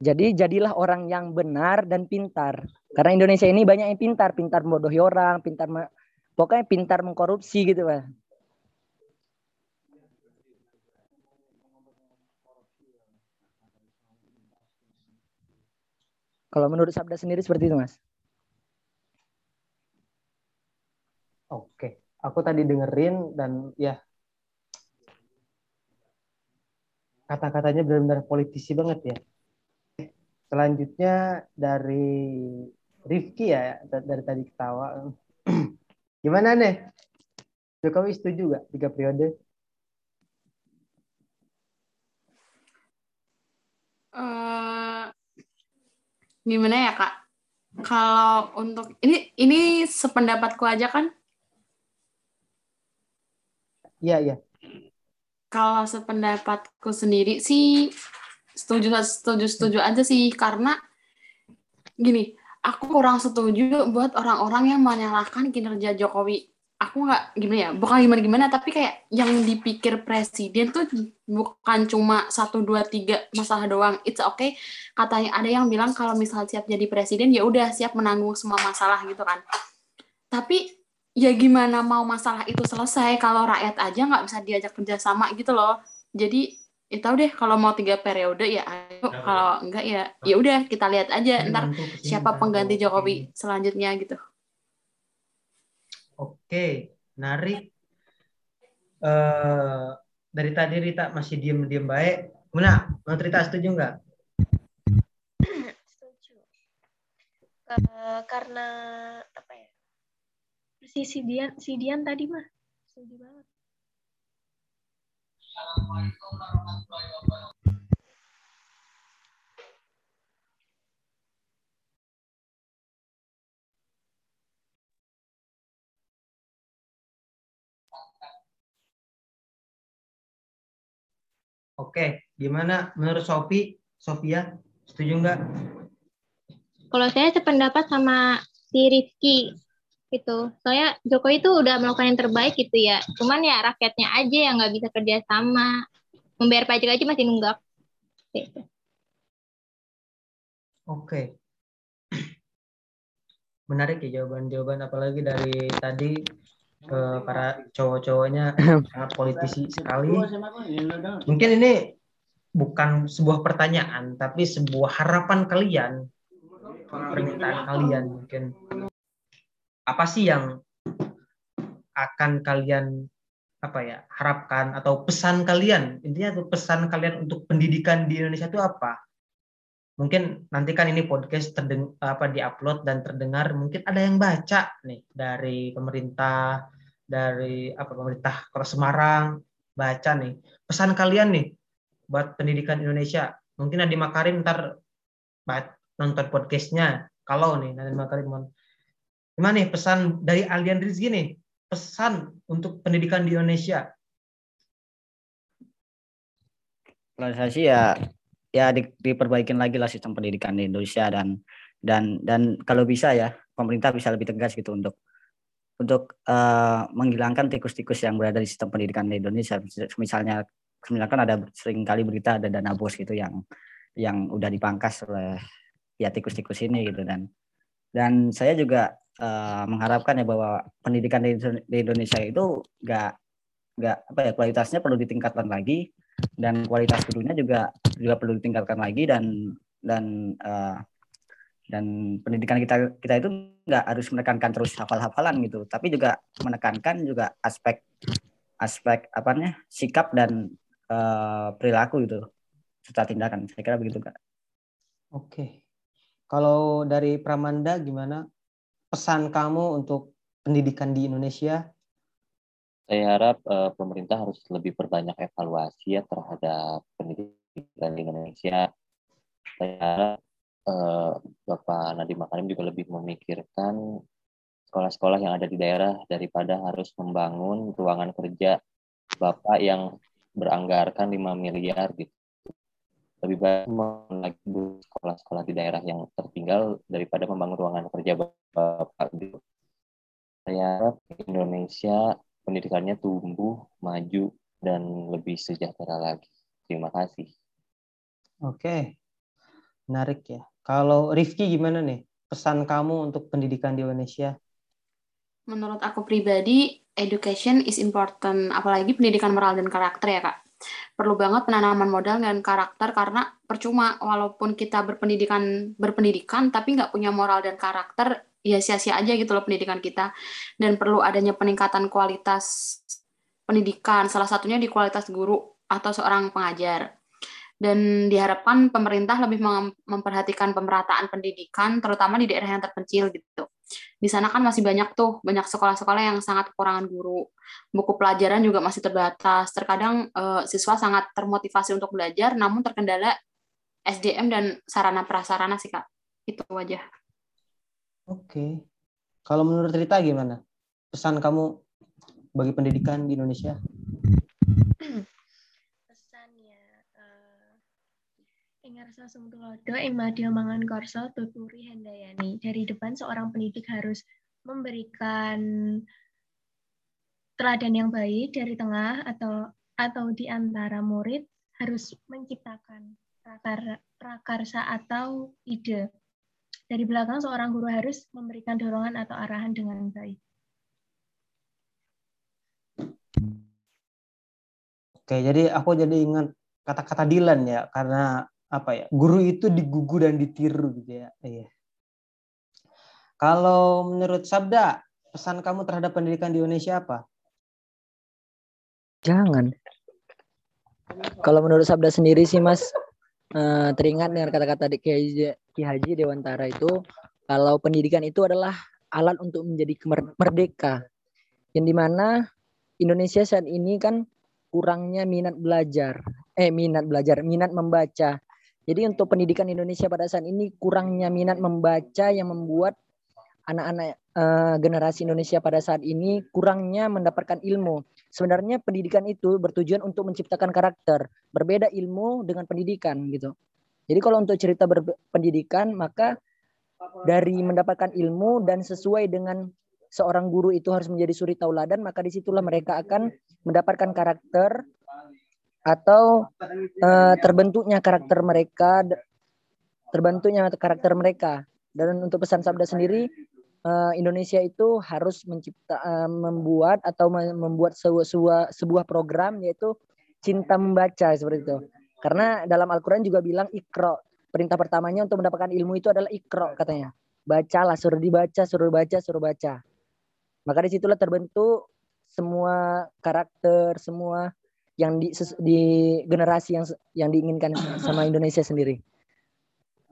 Jadi jadilah orang yang benar dan pintar. Karena Indonesia ini banyak yang pintar, pintar membodohi orang, pintar pokoknya pintar mengkorupsi gitu, Pak. Kalau menurut Sabda sendiri seperti itu, Mas. Oke, aku tadi dengerin dan ya kata-katanya benar-benar politisi banget ya. Selanjutnya dari Rifki ya, da- dari tadi ketawa. Gimana nih? Jokowi setuju gak tiga periode? eh gimana ya kak? Kalau untuk ini ini sependapatku aja kan. Iya, iya. Kalau sependapatku sendiri sih setuju setuju setuju aja sih karena gini, aku kurang setuju buat orang-orang yang menyalahkan kinerja Jokowi. Aku nggak gimana ya, bukan gimana gimana, tapi kayak yang dipikir presiden tuh bukan cuma satu dua tiga masalah doang. It's okay. Katanya ada yang bilang kalau misal siap jadi presiden ya udah siap menanggung semua masalah gitu kan. Tapi ya gimana mau masalah itu selesai kalau rakyat aja nggak bisa diajak kerjasama gitu loh. Jadi ya tahu deh kalau mau tiga periode ya ayo kalau enggak ya ya udah kita lihat aja ntar siapa pengganti Jokowi selanjutnya gitu. Oke, menarik. Eh dari tadi Rita masih diem-diem baik. Gimana? Menurut Rita setuju nggak? setuju Eh, karena apa ya si Sidian Sidian tadi mah setuju banget Oke, gimana menurut Sofi? Sofia, setuju nggak? Kalau saya sependapat sama si Rifki gitu. Soalnya Jokowi itu udah melakukan yang terbaik gitu ya. Cuman ya rakyatnya aja yang nggak bisa kerja sama. Membayar pajak aja masih nunggak. Gitu. Oke. Menarik ya jawaban-jawaban apalagi dari tadi eh, para cowok-cowoknya sangat politisi sekali. Mungkin ini bukan sebuah pertanyaan, tapi sebuah harapan kalian, permintaan kalian mungkin. Apa sih yang akan kalian apa ya harapkan atau pesan kalian intinya tuh pesan kalian untuk pendidikan di Indonesia itu apa mungkin nanti kan ini podcast terdeng apa diupload dan terdengar mungkin ada yang baca nih dari pemerintah dari apa pemerintah Kota Semarang baca nih. Pesan kalian nih buat pendidikan Indonesia. Mungkin Nadiem Makarim ntar nonton podcastnya. Kalau nih Nadiem Makarim gimana nih pesan dari Aldian Rizky nih? Pesan untuk pendidikan di Indonesia. Kalau saya sih ya ya di, diperbaikin lagi lah sistem pendidikan di Indonesia dan dan dan kalau bisa ya pemerintah bisa lebih tegas gitu untuk untuk uh, menghilangkan tikus-tikus yang berada di sistem pendidikan di Indonesia. Misalnya misalnya kan ada sering kali berita ada dana bos gitu yang yang udah dipangkas oleh ya tikus-tikus ini gitu. Dan dan saya juga uh, mengharapkan ya bahwa pendidikan di, di Indonesia itu nggak nggak apa ya kualitasnya perlu ditingkatkan lagi dan kualitas gurunya juga juga perlu ditingkatkan lagi dan dan uh, dan pendidikan kita kita itu nggak harus menekankan terus hafal-hafalan gitu tapi juga menekankan juga aspek aspek apa nih sikap dan uh, perilaku gitu serta tindakan. Saya kira begitu kak. Oke. Kalau dari Pramanda gimana pesan kamu untuk pendidikan di Indonesia saya harap uh, pemerintah harus lebih perbanyak evaluasi ya terhadap pendidikan di Indonesia. Saya harap uh, Bapak Nadiem Makarim juga lebih memikirkan sekolah-sekolah yang ada di daerah daripada harus membangun ruangan kerja Bapak yang beranggarkan 5 miliar gitu. Lebih baik lagi sekolah-sekolah di daerah yang tertinggal daripada membangun ruangan kerja Bapak gitu. Saya harap Indonesia pendidikannya tumbuh, maju, dan lebih sejahtera lagi. Terima kasih. Oke, menarik ya. Kalau Rifki gimana nih? Pesan kamu untuk pendidikan di Indonesia? Menurut aku pribadi, education is important, apalagi pendidikan moral dan karakter ya kak. Perlu banget penanaman modal dan karakter karena percuma walaupun kita berpendidikan berpendidikan tapi nggak punya moral dan karakter ya sia-sia aja gitu loh pendidikan kita. Dan perlu adanya peningkatan kualitas pendidikan salah satunya di kualitas guru atau seorang pengajar. Dan diharapkan pemerintah lebih memperhatikan pemerataan pendidikan terutama di daerah yang terpencil gitu di sana kan masih banyak tuh banyak sekolah-sekolah yang sangat kekurangan guru buku pelajaran juga masih terbatas terkadang eh, siswa sangat termotivasi untuk belajar namun terkendala SDM dan sarana prasarana sih kak itu aja Oke. Kalau menurut Rita gimana? Pesan kamu bagi pendidikan di Indonesia? Pesannya, uh, Ingarsa Sumtulodo Imadio Mangan Korso Tuturi Hendayani. Dari depan seorang pendidik harus memberikan teladan yang baik dari tengah atau atau di antara murid harus menciptakan prakar, prakarsa atau ide dari belakang seorang guru harus memberikan dorongan atau arahan dengan baik. Oke, jadi aku jadi ingat kata-kata Dilan ya, karena apa ya, guru itu digugu dan ditiru gitu ya. Iya. Kalau menurut Sabda, pesan kamu terhadap pendidikan di Indonesia apa? Jangan. Kalau menurut Sabda sendiri sih Mas, uh, teringat dengan kata-kata Ki Haji Dewantara itu kalau pendidikan itu adalah alat untuk menjadi merdeka. Yang di mana Indonesia saat ini kan kurangnya minat belajar, eh minat belajar, minat membaca. Jadi untuk pendidikan Indonesia pada saat ini kurangnya minat membaca yang membuat anak-anak uh, generasi Indonesia pada saat ini kurangnya mendapatkan ilmu. Sebenarnya pendidikan itu bertujuan untuk menciptakan karakter. Berbeda ilmu dengan pendidikan gitu. Jadi kalau untuk cerita berpendidikan maka dari mendapatkan ilmu dan sesuai dengan seorang guru itu harus menjadi suri tauladan maka di situlah mereka akan mendapatkan karakter atau uh, terbentuknya karakter mereka terbentuknya karakter mereka. Dan untuk pesan sabda sendiri uh, Indonesia itu harus mencipta uh, membuat atau membuat sebuah, sebuah sebuah program yaitu cinta membaca seperti itu. Karena dalam Al-Quran juga bilang ikro perintah pertamanya untuk mendapatkan ilmu itu adalah ikro katanya. Bacalah suruh dibaca suruh baca suruh baca. Maka di situlah terbentuk semua karakter semua yang di, di generasi yang yang diinginkan sama Indonesia sendiri.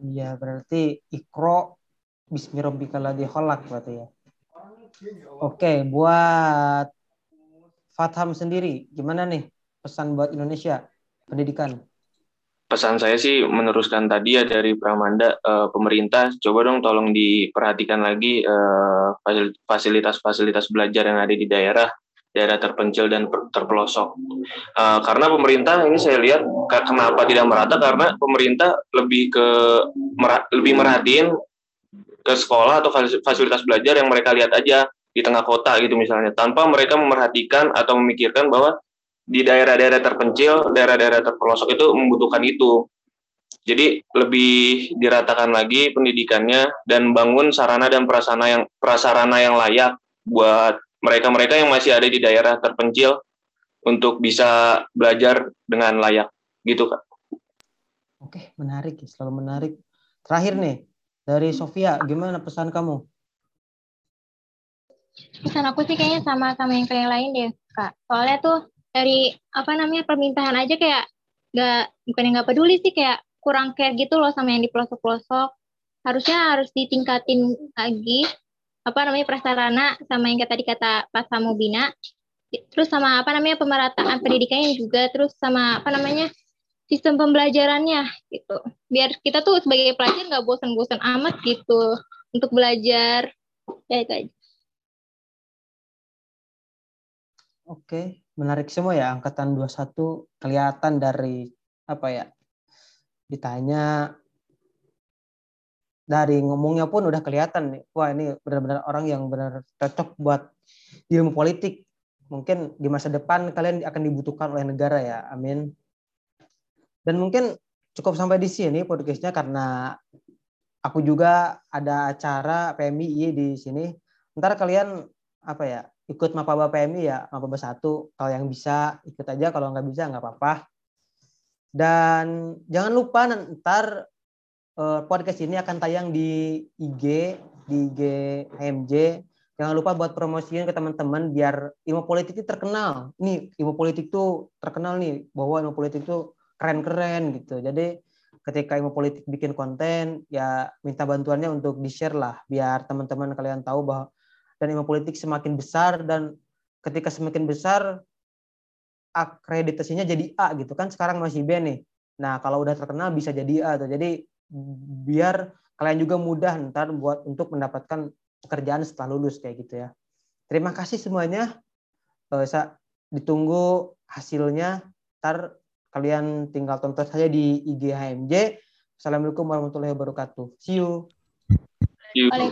Iya, berarti ikro bismillahirrahmanirrahim khalaq berarti ya. Oke, buat Fatham sendiri gimana nih pesan buat Indonesia pendidikan? Pesan saya sih meneruskan tadi ya dari Pramanda eh, pemerintah coba dong tolong diperhatikan lagi eh, fasilitas-fasilitas belajar yang ada di daerah daerah terpencil dan terpelosok. Uh, karena pemerintah ini saya lihat kenapa tidak merata karena pemerintah lebih ke mer lebih merhatiin ke sekolah atau fasilitas belajar yang mereka lihat aja di tengah kota gitu misalnya tanpa mereka memerhatikan atau memikirkan bahwa di daerah-daerah terpencil, daerah-daerah terpelosok itu membutuhkan itu. Jadi lebih diratakan lagi pendidikannya dan bangun sarana dan prasarana yang prasarana yang layak buat mereka-mereka yang masih ada di daerah terpencil untuk bisa belajar dengan layak gitu kak. Oke menarik selalu menarik. Terakhir nih dari Sofia gimana pesan kamu? Pesan aku sih kayaknya sama sama yang kalian lain deh kak. Soalnya tuh dari apa namanya permintaan aja kayak nggak bukan yang nggak peduli sih kayak kurang care gitu loh sama yang di pelosok-pelosok. Harusnya harus ditingkatin lagi apa namanya prasarana sama yang tadi kata Pak Samobina terus sama apa namanya pemerataan pendidikannya juga terus sama apa namanya sistem pembelajarannya gitu. Biar kita tuh sebagai pelajar nggak bosan-bosan amat gitu untuk belajar. Ya itu aja. Oke, menarik semua ya angkatan 21 kelihatan dari apa ya? Ditanya dari ngomongnya pun udah kelihatan nih wah ini benar-benar orang yang benar cocok buat ilmu politik. Mungkin di masa depan kalian akan dibutuhkan oleh negara ya amin. Dan mungkin cukup sampai di sini podcastnya karena aku juga ada acara PMI di sini. Ntar kalian apa ya ikut mapaba PMI ya mapaba satu. Kalau yang bisa ikut aja. Kalau nggak bisa nggak apa-apa. Dan jangan lupa ntar uh, podcast ini akan tayang di IG, di IG HMJ. Jangan lupa buat promosiin ke teman-teman biar ilmu politik itu terkenal. Nih, ilmu politik itu terkenal nih bahwa ilmu politik itu keren-keren gitu. Jadi ketika ilmu politik bikin konten, ya minta bantuannya untuk di-share lah biar teman-teman kalian tahu bahwa dan ilmu politik semakin besar dan ketika semakin besar akreditasinya jadi A gitu kan sekarang masih B nih. Nah, kalau udah terkenal bisa jadi A tuh. Jadi biar kalian juga mudah ntar buat untuk mendapatkan pekerjaan setelah lulus kayak gitu ya. Terima kasih semuanya. Bisa eh, ditunggu hasilnya. Ntar kalian tinggal tonton saja di IG HMJ. Assalamualaikum warahmatullahi wabarakatuh. See you. Waalaikumsalam.